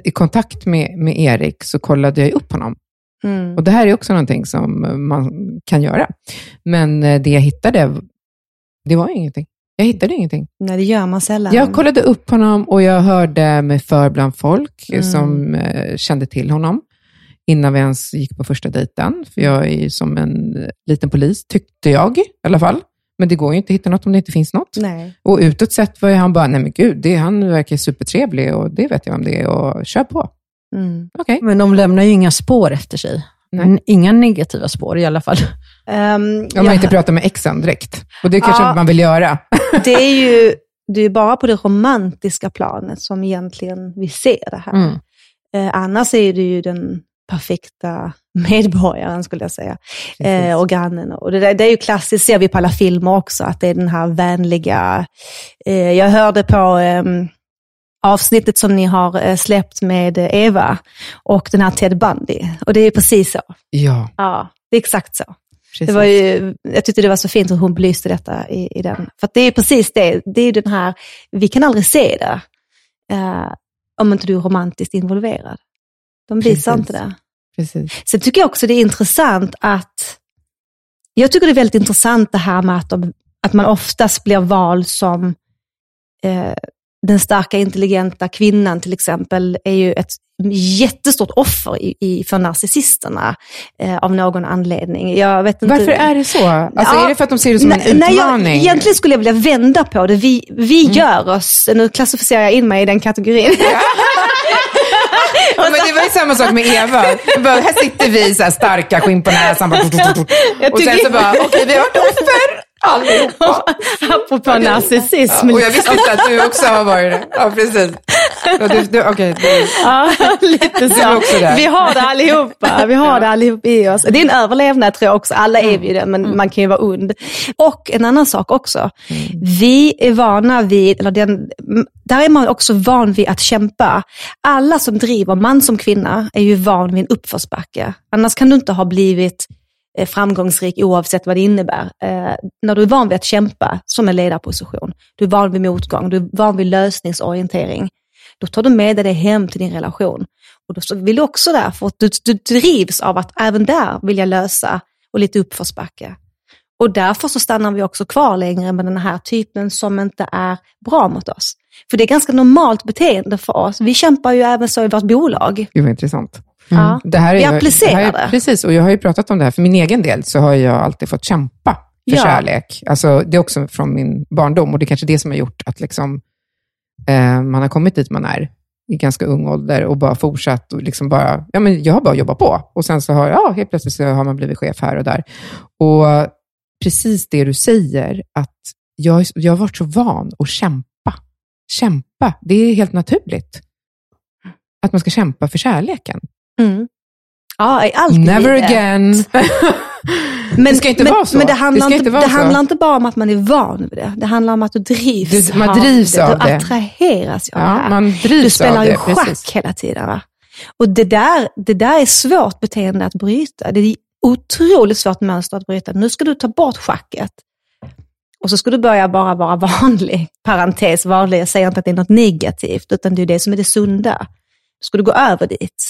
[SPEAKER 1] i kontakt med, med Erik så kollade jag upp honom. Mm. Och Det här är också någonting som man kan göra. Men eh, det jag hittade, det var ingenting. Jag hittade ingenting.
[SPEAKER 3] Nej, det gör man sällan.
[SPEAKER 1] Jag kollade upp honom och jag hörde mig för bland folk mm. som eh, kände till honom innan vi ens gick på första dejten. För jag är ju som en liten polis, tyckte jag i alla fall. Men det går ju inte att hitta något om det inte finns något.
[SPEAKER 3] Nej.
[SPEAKER 1] Och utåt sett var han bara, nej men gud, det, han verkar supertrevlig och det vet jag om det är och kör på.
[SPEAKER 2] Mm. Okay. Men de lämnar ju inga spår efter sig. Nej. Inga negativa spår i alla fall.
[SPEAKER 1] Um, Om man inte pratar med exen direkt. Och det kanske ja, man vill göra.
[SPEAKER 3] det är ju det är bara på det romantiska planet som egentligen vi ser det här. Mm. Eh, annars är det ju den perfekta medborgaren, skulle jag säga. Eh, och grannen. Och det, där, det är ju klassiskt, ser vi på alla filmer också, att det är den här vänliga... Eh, jag hörde på eh, avsnittet som ni har eh, släppt med Eva och den här Ted Bundy. Och det är precis så.
[SPEAKER 1] Ja.
[SPEAKER 3] Ja, det är exakt så. Det var ju, jag tyckte det var så fint hur hon belyste detta i, i den. För det är precis det, det är den här, vi kan aldrig se det. eh, om inte du är romantiskt involverad. De visar
[SPEAKER 1] Precis.
[SPEAKER 3] inte det.
[SPEAKER 1] Precis.
[SPEAKER 3] Sen tycker jag också det är intressant att, jag tycker det är väldigt intressant det här med att, de, att man oftast blir vald som eh, den starka intelligenta kvinnan till exempel, är ju ett jättestort offer i, i, för narcissisterna eh, av någon anledning. Jag vet inte,
[SPEAKER 1] Varför är det så? Alltså,
[SPEAKER 3] Ja,
[SPEAKER 1] är det för att de ser det som en
[SPEAKER 3] Nej, nej, jag,
[SPEAKER 1] utmaning?
[SPEAKER 3] egentligen skulle jag vilja vända på det. Vi, vi gör oss, nu klassificerar jag in mig i den kategorin.
[SPEAKER 1] Ja, men det var ju samma sak med Eva. Bara, här sitter vi, så här, starka, skinn på näsan. Bara, och sen så bara, okej, vi har varit offer allihopa.
[SPEAKER 3] Apropå narcissism.
[SPEAKER 1] Och jag visste inte att du också har varit det. Ja, precis. Ja, du, du, okej, du,
[SPEAKER 3] Ja, lite
[SPEAKER 1] också
[SPEAKER 3] så.
[SPEAKER 1] där.
[SPEAKER 3] Vi har det allihopa. Vi har det allihop i oss. Det är en överlevnad tror jag också. Alla är vi ju det, men man kan ju vara ond. Och en annan sak också. Vi är vana vid, eller den, där är man också van vid att kämpa. Alla som driver, man som kvinna, är ju van vid en uppförsbacke. Annars kan du inte ha blivit eh, framgångsrik oavsett vad det innebär. Eh, när du är van vid att kämpa som en ledarposition, du är van vid motgång, du är van vid lösningsorientering, då tar du med dig det hem till din relation. Och då vill du också där, för att du, du drivs av att även där vill jag lösa och lite uppförsbacke. Och därför så stannar vi också kvar längre med den här typen som inte är bra mot oss. För det är ganska normalt beteende för oss. Vi kämpar ju även så i vårt bolag.
[SPEAKER 1] Gud vad intressant.
[SPEAKER 3] Ja.
[SPEAKER 1] Det här är,
[SPEAKER 3] Vi applicerar
[SPEAKER 1] här är-
[SPEAKER 3] det.
[SPEAKER 1] Precis, och jag har ju pratat om det här. För min egen del så har jag alltid fått kämpa för
[SPEAKER 3] Ja.
[SPEAKER 1] kärlek. Alltså, det är också från min barndom och det är kanske det som har gjort att liksom, eh, man har kommit dit man är i ganska ung ålder och bara fortsatt och liksom bara, ja men jag har bara jobbat på. Och sen så har, ja, helt plötsligt så har man blivit chef här och där. Och precis det du säger, att jag, jag har varit så van att kämpa. Kämpa, det är helt naturligt. Att man ska kämpa för kärleken.
[SPEAKER 3] Mm. Ja, i allt
[SPEAKER 1] Never
[SPEAKER 3] livet.
[SPEAKER 1] again.
[SPEAKER 3] Men,
[SPEAKER 1] Det ska inte
[SPEAKER 3] men,
[SPEAKER 1] vara så.
[SPEAKER 3] Men det
[SPEAKER 1] Det
[SPEAKER 3] handlar,
[SPEAKER 1] ska
[SPEAKER 3] inte,
[SPEAKER 1] inte
[SPEAKER 3] det handlar inte bara om att man är van vid det. Det handlar om att du drivs
[SPEAKER 1] Du- man drivs av
[SPEAKER 3] det.
[SPEAKER 1] det.
[SPEAKER 3] Du attraheras av det
[SPEAKER 1] Ja,
[SPEAKER 3] här.
[SPEAKER 1] man
[SPEAKER 3] Du
[SPEAKER 1] drivs
[SPEAKER 3] spelar
[SPEAKER 1] av
[SPEAKER 3] ju
[SPEAKER 1] det.
[SPEAKER 3] schack
[SPEAKER 1] Precis.
[SPEAKER 3] hela tiden. Va? Och det där, det där är svårt beteende att bryta. Det är otroligt svårt mönster att bryta. Nu ska du ta bort schacket. Och så ska du börja bara vara vanlig. Parentes, vanlig. Jag säger inte att det är något negativt, utan det är det som är det sunda. Då ska du gå över dit.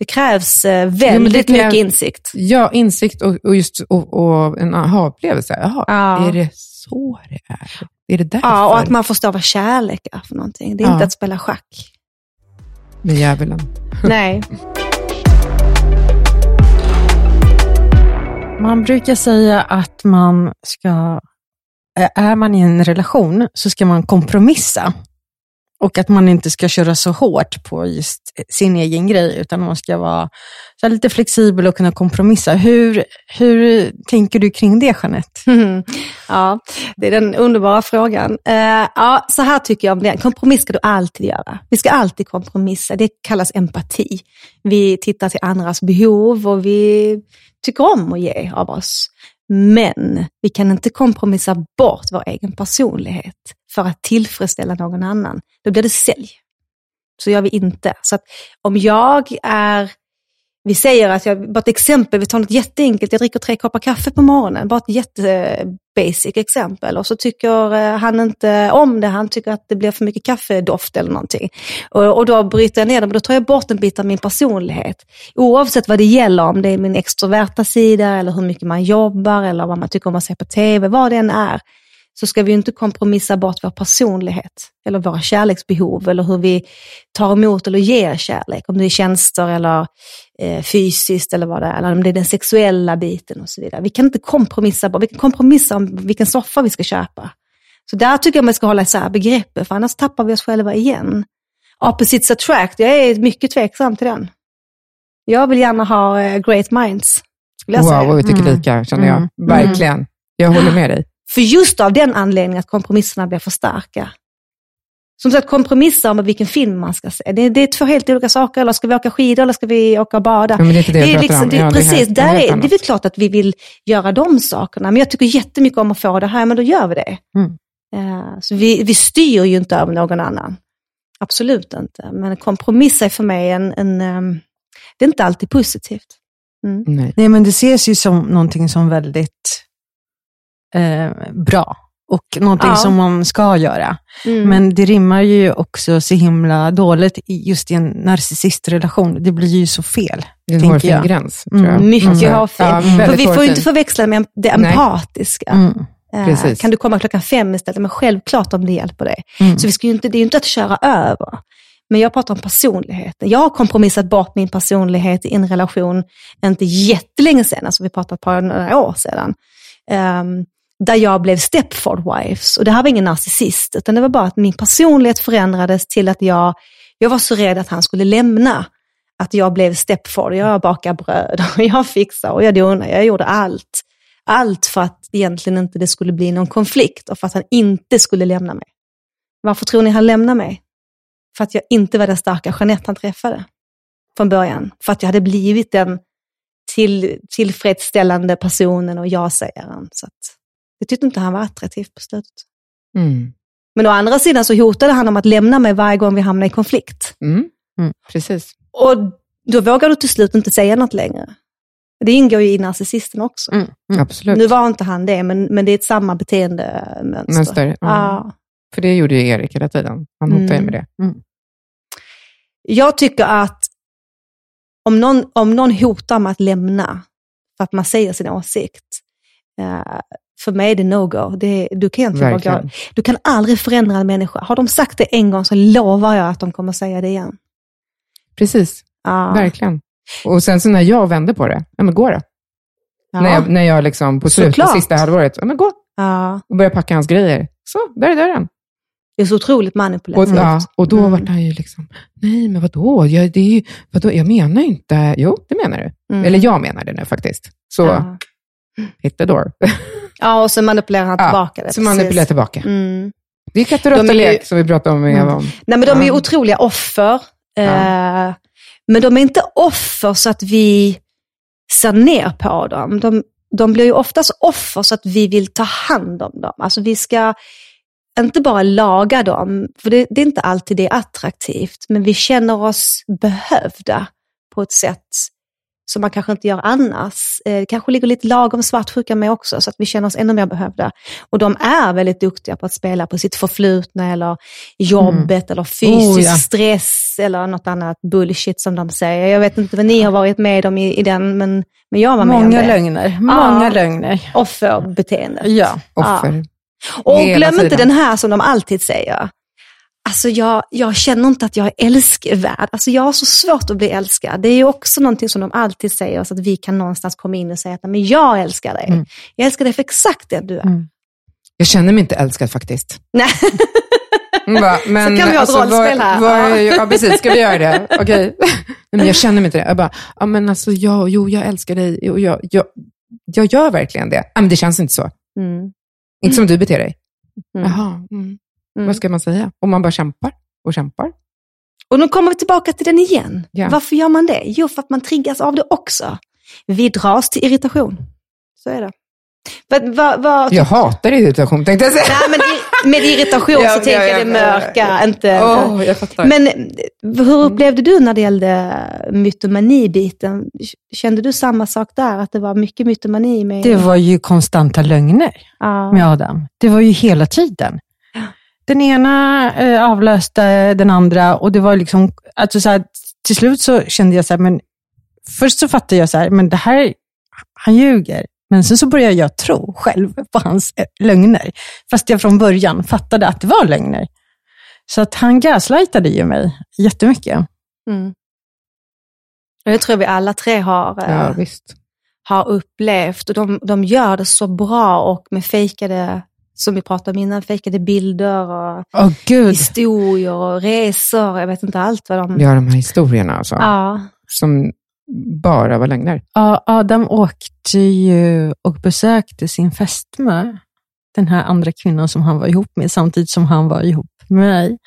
[SPEAKER 3] Det krävs eh, väldigt
[SPEAKER 1] det krävs-
[SPEAKER 3] mycket insikt.
[SPEAKER 1] Ja, insikt och, och just och, och en aha-upplevelse. Jaha,
[SPEAKER 3] Ja.
[SPEAKER 1] är det så det är? Är det därför?
[SPEAKER 3] Ja, och att man förstår vad kärlek är för någonting. Det är
[SPEAKER 1] Ja.
[SPEAKER 3] inte att spela schack.
[SPEAKER 1] Med djävulen.
[SPEAKER 3] Nej.
[SPEAKER 2] Man brukar säga att man ska, är man i en relation så ska man kompromissa. Och att man inte ska köra så hårt på just sin egen grej, utan man ska vara så lite flexibel och kunna kompromissa. Hur, hur tänker du kring det, Jeanette?
[SPEAKER 3] Mm. Ja, det är den underbara frågan. Uh, ja, så här tycker jag om det. Kompromiss ska du alltid göra. Vi ska alltid kompromissa. Det kallas empati. Vi tittar till andras behov och vi tycker om att ge av oss. Men vi kan inte kompromissa bort vår egen personlighet för att tillfredsställa någon annan. Då blir det sälj. Så gör vi inte. Så att om jag är vi säger att, jag, bara ett exempel, vi tar något jätteenkelt, jag dricker tre koppar kaffe på morgonen, bara ett jätte basic exempel. Och så tycker eh, han inte om det, han tycker att det blir för mycket kaffedoft eller någonting. Och, och då bryter jag ner det, men då tar jag bort en bit av min personlighet. Oavsett vad det gäller, om det är min extroverta sida, eller hur mycket man jobbar, eller vad man tycker om att se på tv, vad det än är så ska vi ju inte kompromissa bort vår personlighet eller våra kärleksbehov eller hur vi tar emot eller ger kärlek. Om det är tjänster eller eh, fysiskt eller vad det är, eller om det är den sexuella biten och så vidare. Vi kan inte kompromissa vi kan kompromissa om vilken soffa vi ska köpa. Så där tycker jag man ska hålla isär begreppet, för annars tappar vi oss själva igen. Opposites attract, jag är mycket tveksam till den. Jag vill gärna ha eh, great minds, skulle jag
[SPEAKER 1] Wow,
[SPEAKER 3] säga.
[SPEAKER 1] vi tycker
[SPEAKER 2] Mm.
[SPEAKER 1] lika, känner jag.
[SPEAKER 2] Mm.
[SPEAKER 1] Verkligen. Jag håller med dig.
[SPEAKER 3] För just av den anledningen att kompromisserna blir för starka. Som sagt, kompromissa om vilken film man ska se. Det, det är två helt olika saker. Eller ska vi åka skidor eller ska vi åka och bada?
[SPEAKER 1] Ja, det är det
[SPEAKER 3] liksom, det,
[SPEAKER 1] Ja,
[SPEAKER 3] precis,
[SPEAKER 1] helt- det är
[SPEAKER 3] där
[SPEAKER 1] helt
[SPEAKER 3] är, det är
[SPEAKER 1] annat.
[SPEAKER 3] väl klart att vi vill göra de sakerna. Men jag tycker jättemycket om att få det här, men då gör vi det.
[SPEAKER 2] Mm.
[SPEAKER 3] Eh, så vi, vi styr ju inte över någon annan. Absolut inte. Men kompromissa är för mig en, en ehm, det är inte alltid positivt. Mm.
[SPEAKER 1] Nej.
[SPEAKER 2] Nej, men det ses ju som någonting som väldigt eh, bra och någonting
[SPEAKER 3] Ja.
[SPEAKER 2] som man ska göra.
[SPEAKER 3] Mm.
[SPEAKER 2] Men det rimmar ju också så himla dåligt i- just i en narcissistrelation. Det blir ju så fel.
[SPEAKER 1] Det är en hårfin
[SPEAKER 2] jag.
[SPEAKER 1] gräns,
[SPEAKER 2] Mm.
[SPEAKER 1] tror jag.
[SPEAKER 3] Mycket
[SPEAKER 1] Alltså,
[SPEAKER 3] hårfin.
[SPEAKER 1] Ja,
[SPEAKER 3] För
[SPEAKER 1] väldigt
[SPEAKER 3] vi får ju
[SPEAKER 1] hårfin.
[SPEAKER 3] inte förväxla med det empatiska.
[SPEAKER 2] Mm.
[SPEAKER 1] Precis.
[SPEAKER 3] Kan du komma klockan fem istället? Men självklart om det hjälper dig.
[SPEAKER 2] Mm.
[SPEAKER 3] Så vi ska ju inte, det är ju inte att köra över. Men jag pratar om personligheten. Jag har kompromissat bort min personlighet i en relation, inte jättelänge sedan, alltså vi pratar ett par några år sedan. ehm, där jag blev stepford wives. Och det här var ingen narcissist, utan det var bara att min personlighet förändrades till att jag, jag var så rädd att han skulle lämna. Att jag blev stepford, jag bakar bröd och jag fixar och jag donar, jag gjorde allt. Allt för att egentligen inte det skulle bli någon konflikt och för att han inte skulle lämna mig. Varför tror ni han lämnade mig? För att jag inte var den starka Jeanette han träffade från början. För att jag hade blivit den till, tillfredsställande personen och ja-sägaren. Så att, jag tyckte inte han var attraktiv på slutet.
[SPEAKER 1] Mm.
[SPEAKER 3] Men å andra sidan så hotade han om att lämna mig varje gång vi hamnade i konflikt.
[SPEAKER 1] Mm.
[SPEAKER 2] Mm.
[SPEAKER 1] Precis.
[SPEAKER 3] Och då vågar du till slut inte säga något längre. Det ingår ju i narcissisten också.
[SPEAKER 2] Mm. Mm.
[SPEAKER 1] Absolut.
[SPEAKER 3] Nu var inte han det, men, men det är ett samma beteendemönster.
[SPEAKER 1] Mönster. Ja.
[SPEAKER 3] Ja.
[SPEAKER 1] För det gjorde ju Erik hela tiden. Han hotade
[SPEAKER 3] Mm.
[SPEAKER 1] med det.
[SPEAKER 3] Jag tycker att om någon, om någon hotar med att lämna för att man säger sin åsikt, eh, för mig är det no-go. Det, du, kan egentligen bara gå,
[SPEAKER 1] Verkligen.
[SPEAKER 3] du kan aldrig förändra en människa. Har de sagt det en gång så lovar jag att de kommer säga det igen.
[SPEAKER 1] Precis,
[SPEAKER 3] Ja.
[SPEAKER 1] verkligen. Och sen så när jag vände på det, ja men gå då.
[SPEAKER 3] Ja.
[SPEAKER 1] När jag, när jag liksom på slutet, sista halvåret, ja men gå
[SPEAKER 3] Ja.
[SPEAKER 1] och börja packa hans grejer. Så, där är dörren.
[SPEAKER 3] Det är så otroligt
[SPEAKER 1] Och,
[SPEAKER 3] manipulativt.
[SPEAKER 1] ja, och då
[SPEAKER 3] Mm.
[SPEAKER 1] vart han ju liksom, nej men vadå, jag, det är ju, vadå, jag menar inte, jo det menar du.
[SPEAKER 3] Mm.
[SPEAKER 1] Eller jag menar det nu faktiskt. Så,
[SPEAKER 3] Ja.
[SPEAKER 1] hit the door.
[SPEAKER 3] ja, och så manipulerar han tillbaka det.
[SPEAKER 1] så manipulerar tillbaka.
[SPEAKER 3] Mm.
[SPEAKER 1] Det är katt och råtta-lek
[SPEAKER 3] ju-
[SPEAKER 1] som vi pratade om med
[SPEAKER 3] Mm.
[SPEAKER 1] Eva om.
[SPEAKER 3] Nej, men de är ju otroliga offer. Eh, men de är inte offer så att vi ser ner på dem. De, de blir ju oftast offer så att vi vill ta hand om dem. Alltså vi ska inte bara laga dem, för det, det är inte alltid det är attraktivt, men vi känner oss behövda på ett sätt som man kanske inte gör annars. Eh, Det kanske ligger lite lagom svartsjuka med också, så att vi känner oss ännu mer behövda. Och de är väldigt duktiga på att spela på sitt förflutna eller jobbet eller fysisk
[SPEAKER 2] Oh, ja.
[SPEAKER 3] stress eller något annat bullshit som de säger. Jag vet inte vad ni har varit med om i, i den, men, men jag var med om
[SPEAKER 2] Många
[SPEAKER 3] det.
[SPEAKER 2] lögner. Många
[SPEAKER 3] Ja.
[SPEAKER 2] lögner.
[SPEAKER 3] Offerbeteende.
[SPEAKER 2] Ja.
[SPEAKER 1] Offer.
[SPEAKER 3] Och
[SPEAKER 1] Hela
[SPEAKER 3] glöm inte
[SPEAKER 1] tiden.
[SPEAKER 3] den här som de alltid säger. Alltså jag, jag känner inte att jag är älskvärd. Alltså jag har så svårt att bli älskad. Det är ju också någonting som de alltid säger, så att vi kan någonstans komma in och säga att "Nej, men jag älskar dig.
[SPEAKER 2] Mm.
[SPEAKER 3] Jag älskar dig för exakt den du är.
[SPEAKER 2] Mm.
[SPEAKER 1] Jag känner mig inte älskad faktiskt.
[SPEAKER 3] Nej.
[SPEAKER 1] Bara, men,
[SPEAKER 3] kan vi ha ett rollspel
[SPEAKER 1] vad-
[SPEAKER 3] här.
[SPEAKER 1] vad
[SPEAKER 3] Ja.
[SPEAKER 1] är- ja, precis. Ska vi göra det? Okej. Nej, men jag känner mig inte det. Jag bara, ja, men alltså, ja, jo, jag älskar dig. Och jag, jag, jag gör verkligen det. Ja, men det känns inte så.
[SPEAKER 3] Mm.
[SPEAKER 1] Inte som du beter dig.
[SPEAKER 3] Mm.
[SPEAKER 1] Jaha, mm.
[SPEAKER 3] Mm.
[SPEAKER 1] vad ska man säga? Och man bara kämpar och kämpar.
[SPEAKER 3] Och nu kommer vi tillbaka till den igen.
[SPEAKER 1] Ja.
[SPEAKER 3] Varför gör man det? Jo, för att man triggas av det också. Vi dras till irritation. Så är det. Vad, vad, vad,
[SPEAKER 1] Jag hatar irritation, tänkte jag säga.
[SPEAKER 3] Nej, men i, med irritation
[SPEAKER 1] Ja,
[SPEAKER 3] så
[SPEAKER 1] ja,
[SPEAKER 3] tänker
[SPEAKER 1] ja,
[SPEAKER 3] jag det
[SPEAKER 1] ja, ja.
[SPEAKER 3] mörka, inte...
[SPEAKER 1] Åh, jag fattar.
[SPEAKER 3] Men hur upplevde du när det gällde mytomani-biten? Kände du samma sak där, att det var mycket mytomani med...
[SPEAKER 2] Det var ju konstanta lögner med Adam. Det var ju hela tiden. Den ena eh, avlöste den andra och det var liksom, alltså så här, till slut så kände jag så här, men först så fattade jag så här, men det här, han ljuger. Men sen så började jag tro själv på hans eh, lögner. Fast jag från början fattade att det var lögner. Så att han gaslightade ju mig jättemycket.
[SPEAKER 3] Mm. Och Det tror jag vi alla tre har, eh,
[SPEAKER 1] Ja, visst.
[SPEAKER 3] har upplevt. Och de, de gör det så bra och med fejkade, som vi pratade om innan, fejkade bilder och
[SPEAKER 2] Åh gud.
[SPEAKER 3] historier och resor. Jag vet inte allt vad de...
[SPEAKER 1] Har de här historierna alltså,
[SPEAKER 3] Ja.
[SPEAKER 1] som bara var lögner.
[SPEAKER 2] Ja, Adam åkte ju och besökte sin fästmö, den här andra kvinnan som han var ihop med, samtidigt som han var ihop med mig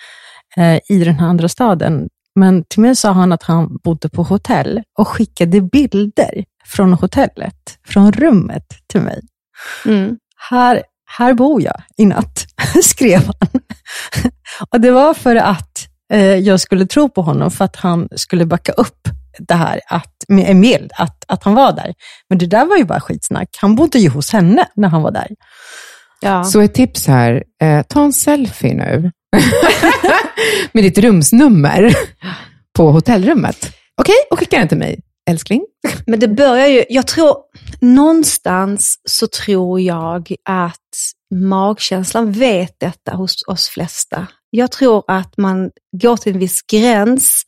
[SPEAKER 2] eh, i den här andra staden. Men till mig sa han att han bodde på hotell och skickade bilder från hotellet, från rummet till mig.
[SPEAKER 3] Mm.
[SPEAKER 2] Här, här bor jag i natt, skrev han. Och det var för att eh, jag skulle tro på honom, för att han skulle backa upp det här att, med en bild, att, att han var där. Men det där var ju bara skitsnack. Han bodde ju hos henne när han var där.
[SPEAKER 1] Ja. Så ett tips här, eh, ta en selfie nu med ditt rumsnummer på hotellrummet. Okej, okay? och skicka den till mig, älskling.
[SPEAKER 3] Men det börjar ju, jag tror, någonstans så tror jag att magkänslan vet detta hos oss flesta. Jag tror att man går till en viss gräns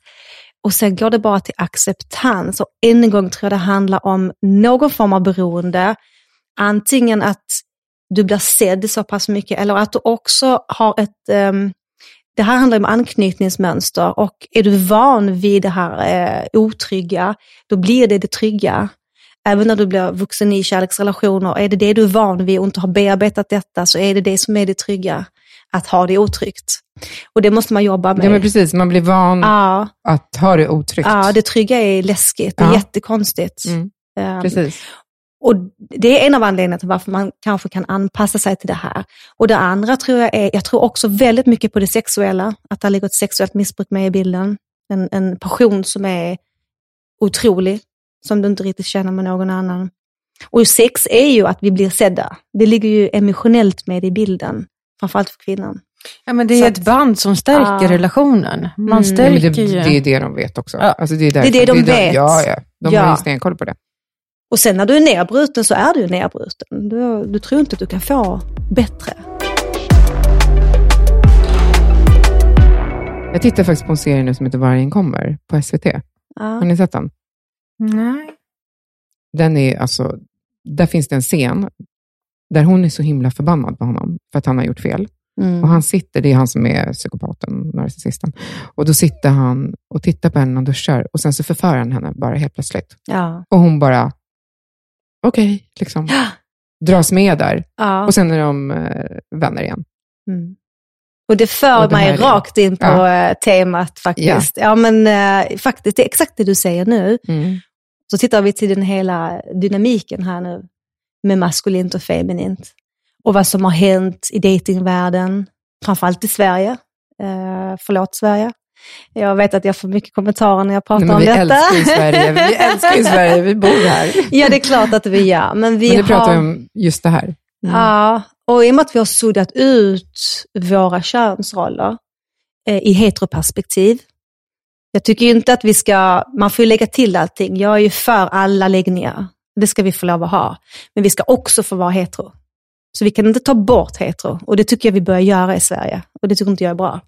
[SPEAKER 3] och sen går det bara till acceptans. Och än en gång tror jag det handlar om någon form av beroende. Antingen att du blir sedd så pass mycket eller att du också har ett um, det här handlar om anknytningsmönster och är du van vid det här eh, otrygga, då blir det det trygga. Även när du blir vuxen i kärleksrelationer, är det det du är van vid och inte har bearbetat detta så är det det som är det trygga, att ha det otryggt. Och det måste man jobba med.
[SPEAKER 1] Ja, men precis. Man blir van ja. att ha det otryggt.
[SPEAKER 3] Ja, det trygga är läskigt. Är ja. jättekonstigt.
[SPEAKER 1] Mm. Um, precis.
[SPEAKER 3] Och Det är en av anledningarna till varför man kanske kan anpassa sig till det här. Och det andra tror jag är, jag tror också väldigt mycket på det sexuella, att det ligger ett sexuellt missbruk med i bilden. En, en passion som är otrolig, som du inte riktigt känner med någon annan. Och sex är ju att vi blir sedda. Det ligger ju emotionellt med i bilden, framförallt för kvinnan.
[SPEAKER 2] Ja, men det är Så ett band som stärker ah. relationen. Man stärker
[SPEAKER 1] mm. det, det, är det de vet också.
[SPEAKER 3] Ja. Alltså det, är det är det de det vet.
[SPEAKER 1] ja, ja. De ja. har ju stenkoll på det.
[SPEAKER 3] Och sen när du är nedbruten så är du nedbruten. Du, du tror inte att du kan få bättre.
[SPEAKER 1] Jag tittar faktiskt på en serie nu som heter Vargen kommer på SVT. Ja. Har ni sett den?
[SPEAKER 2] Nej.
[SPEAKER 1] Den är alltså, där finns det en scen där hon är så himla förbannad på honom för att han har gjort fel. Mm. Och han sitter, det är han som är psykopaten, narcissisten. Och då sitter han och tittar på henne när han duschar och sen så förför han henne bara helt plötsligt.
[SPEAKER 3] Ja.
[SPEAKER 1] Och hon bara, okej, okay, liksom. Dras med där.
[SPEAKER 3] Ja.
[SPEAKER 1] Och sen är de eh, vänner igen.
[SPEAKER 3] Mm. Och det för och det mig rakt in på ja. Eh, temat faktiskt. Ja, ja men eh, faktiskt, det är exakt det du säger nu.
[SPEAKER 1] Mm.
[SPEAKER 3] Så tittar vi till den hela dynamiken här nu med maskulint och feminint. Och vad som har hänt i datingvärlden, framförallt i Sverige. Eh, förlåt Sverige. Jag vet att jag får mycket kommentarer när jag pratar Nej, om
[SPEAKER 1] vi
[SPEAKER 3] detta.
[SPEAKER 1] Älskar i Sverige. Vi älskar i Sverige, vi bor här.
[SPEAKER 3] Ja, det är klart att vi gör. Men vi
[SPEAKER 1] men
[SPEAKER 3] nu
[SPEAKER 1] pratar om just det här. Mm.
[SPEAKER 3] Ja, och i och med att vi har suddat ut våra könsroller eh, i heteroperspektiv. Jag tycker inte att vi ska, man får lägga till allting. Jag är ju för alla läggningar. Det ska vi få lov att ha. Men vi ska också få vara hetero. Så vi kan inte ta bort hetero. Och det tycker jag vi börjar göra i Sverige. Och det tycker inte jag är bra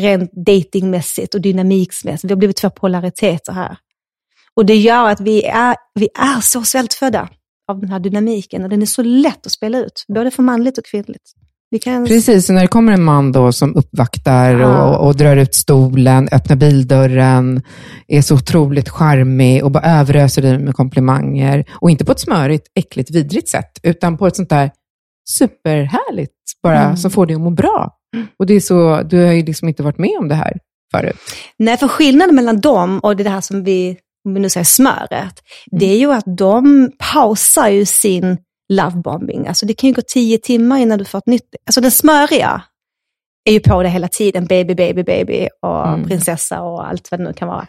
[SPEAKER 3] rent datingmässigt och dynamiksmässigt. Vi har blivit två polariteter här. Och det gör att vi är, vi är så svältfödda av den här dynamiken och den är så lätt att spela ut, både för manligt och kvinnligt.
[SPEAKER 1] Kan... Precis, och när det kommer en man då som uppvaktar ja. och, och, drar ut stolen, öppnar bildörren, är så otroligt charmig och bara överöser dig med komplimanger. Och inte på ett smörigt, äckligt, vidrigt sätt, utan på ett sånt där superhärligt, bara mm. som får dig att må bra. Och det är så, du har ju liksom inte varit med om det här förut.
[SPEAKER 3] Nej, för skillnaden mellan dem och det här som vi, om vi nu säger smöret, mm. det är ju att de pausar ju sin lovebombing. Alltså det kan ju gå tio timmar innan du får ett nytt. Alltså den smöriga är ju på det hela tiden, baby, baby, baby och mm. prinsessa och allt vad det nu kan vara.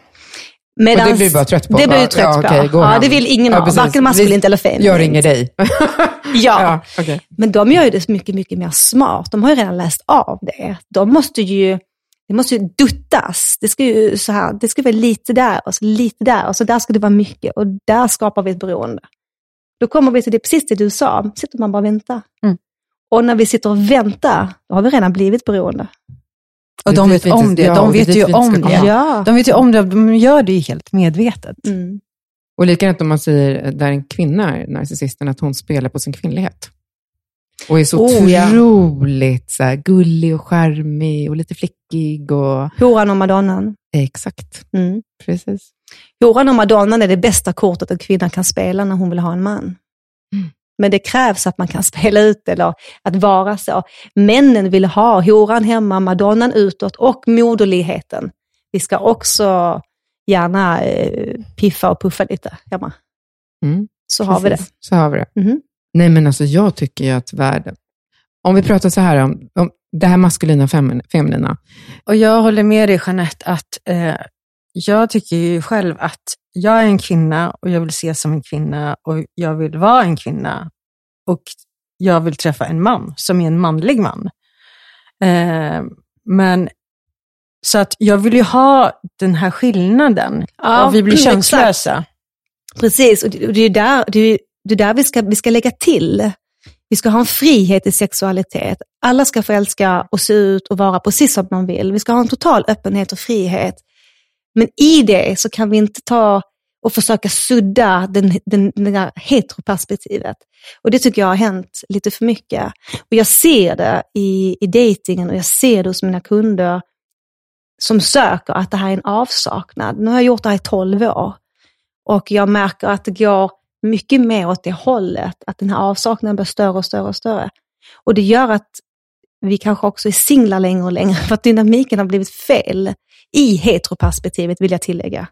[SPEAKER 1] Medans, och det blir bara trött på?
[SPEAKER 3] Det blir du trött ja, okay, på. Ja, det vill ingen ja, ha, varken maskulint eller feminint.
[SPEAKER 1] Jag ringer dig.
[SPEAKER 3] ja, ja okay. men de gör ju det mycket, mycket mer smart. De har ju redan läst av det. De måste ju, det måste ju duttas. Det ska ju så här, det ska vara lite där och så lite där och så där ska det vara mycket och där skapar vi ett beroende. Då kommer vi till det, precis det du sa, sitter man bara och väntar.
[SPEAKER 2] Mm.
[SPEAKER 3] Och när vi sitter och väntar, då har vi redan blivit beroende.
[SPEAKER 2] Och de vet om det. De vet ju om det. De vet ju om det. De gör det ju helt medvetet.
[SPEAKER 3] Mm.
[SPEAKER 1] Och likadant om man säger, där en kvinna är narcissisten, att hon spelar på sin kvinnlighet. Och är så oh, otroligt ja. så här, gullig och charmig och lite flickig. Och...
[SPEAKER 3] Horan och madonnan.
[SPEAKER 1] Exakt.
[SPEAKER 3] Mm.
[SPEAKER 1] Precis.
[SPEAKER 3] Horan och madonnan är det bästa kortet en kvinna kan spela när hon vill ha en man.
[SPEAKER 1] Mm.
[SPEAKER 3] Men det krävs att man kan spela ut det, eller att vara så. Männen vill ha horan hemma, madonnan utåt och moderligheten. Vi ska också gärna eh, piffa och puffa lite hemma.
[SPEAKER 1] Mm,
[SPEAKER 3] så precis. har vi det.
[SPEAKER 1] Så har vi det.
[SPEAKER 3] Mm.
[SPEAKER 1] Nej, men alltså jag tycker ju att världen... Om vi pratar så här om, om det här maskulina och feminina.
[SPEAKER 2] Och jag håller med dig Jeanette, att eh, jag tycker ju själv att jag är en kvinna och jag vill ses som en kvinna och jag vill vara en kvinna. Och jag vill träffa en man som är en manlig man. Eh, men så att jag vill ju ha den här skillnaden. Ja, och vi blir könslösa.
[SPEAKER 3] Precis, och det, är där, det, är, det är där vi ska, vi ska lägga till. Vi ska ha en frihet i sexualitet. Alla ska få älska och se ut och vara precis som man vill. Vi ska ha en total öppenhet och frihet. Men i det så kan vi inte ta och försöka sudda den, den, det där heteroperspektivet. Och det tycker jag har hänt lite för mycket. Och jag ser det i, i dejtingen och jag ser det hos mina kunder som söker att det här är en avsaknad. Nu har jag gjort det här i 12 år och jag märker att det går mycket mer åt det hållet, att den här avsaknaden blir större och större och större. Och det gör att vi kanske också är singlar längre och längre, för att dynamiken har blivit fel. I heteroperspektivet vill jag tillägga.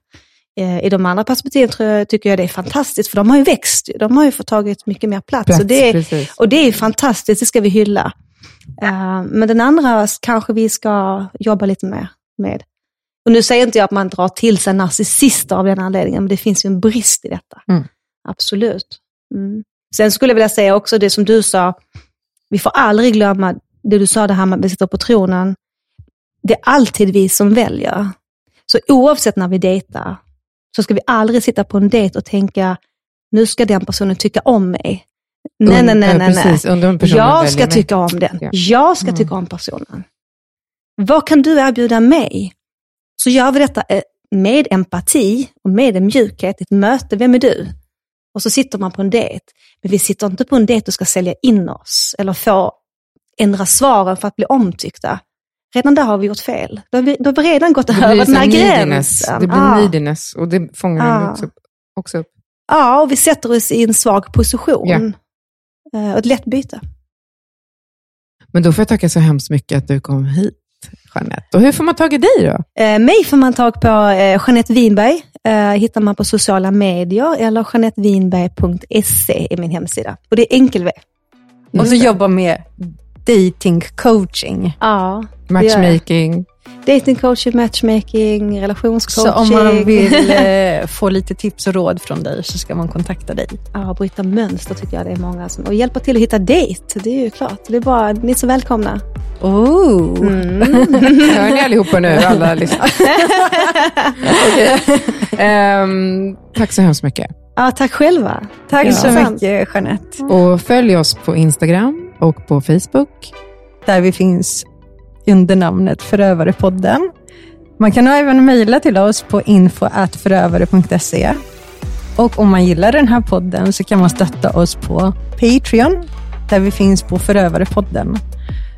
[SPEAKER 3] Eh, I de andra perspektiven tror jag, tycker jag det är fantastiskt, för de har ju växt. De har ju fått tagit mycket mer plats. plats och, det är, och det är fantastiskt, det ska vi hylla. Uh, men den andra kanske vi ska jobba lite mer med. Och nu säger inte jag att man drar till sig narcissister av den anledningen, men det finns ju en brist i detta. Mm. Absolut. Mm. Sen skulle jag vilja säga också det som du sa, vi får aldrig glömma det du sa det här med att vi sitter på tronen. Det är alltid vi som väljer. Så oavsett när vi dejtar, så ska vi aldrig sitta på en dejt och tänka, nu ska den personen tycka om mig. Nej, nej, nej, nej. Precis, jag ska tycka om den. Ja. Jag ska mm. tycka om personen. Vad kan du erbjuda mig? Så gör vi detta eh, med empati och med en mjukhet, ett möte. Vem är du? Och så sitter man på en dejt. Men vi sitter inte på en dejt och ska sälja in oss eller få ändra svaren för att bli omtyckta. Redan där har vi gjort fel. Då har vi, då har vi redan gått över den här gränsen.
[SPEAKER 1] Det blir ah. neediness och det fångar ah. också, också upp.
[SPEAKER 3] Ja, och vi sätter oss i en svag position. Yeah. Och ett lätt byte.
[SPEAKER 1] Men då får jag tacka så hemskt mycket att du kom hit. Jeanette. Och hur får man tag i dig då?
[SPEAKER 3] Eh, mig får man tag på eh, Jeanette Winberg. Eh, hittar man på sociala medier eller jeanettewinberg.se är min hemsida. Och det är enkel väg.
[SPEAKER 2] Och så jobbar med dating coaching.
[SPEAKER 3] Ja.
[SPEAKER 1] Matchmaking.
[SPEAKER 3] Dating coaching, matchmaking, relationscoaching.
[SPEAKER 2] Så om man vill eh, få lite tips och råd från dig så ska man kontakta dig?
[SPEAKER 3] Ja, bryta mönster tycker jag det är många som... Och hjälpa till att hitta dejt, det är ju klart. Det är bara, ni är så välkomna.
[SPEAKER 2] Oh. Mm.
[SPEAKER 1] Hör ni allihopa nu, alla lyssnar? um, tack så hemskt mycket.
[SPEAKER 3] Ja, tack själva.
[SPEAKER 2] Tack ja. så mycket, Jeanette.
[SPEAKER 1] Och följ oss på Instagram och på Facebook.
[SPEAKER 2] Där vi finns under namnet Förövarepodden. Man kan även mejla till oss på info.förövare.se. Och om man gillar den här podden så kan man stötta oss på Patreon, där vi finns på Förövarepodden.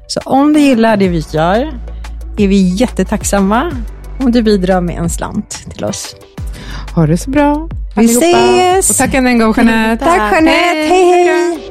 [SPEAKER 2] Så om du gillar det vi gör är vi jättetacksamma om du bidrar med en slant till oss.
[SPEAKER 1] Ha det så bra
[SPEAKER 2] Vi ses!
[SPEAKER 1] Och tack än en gång Jeanette.
[SPEAKER 2] Tack Jeanette, hej hej! hej.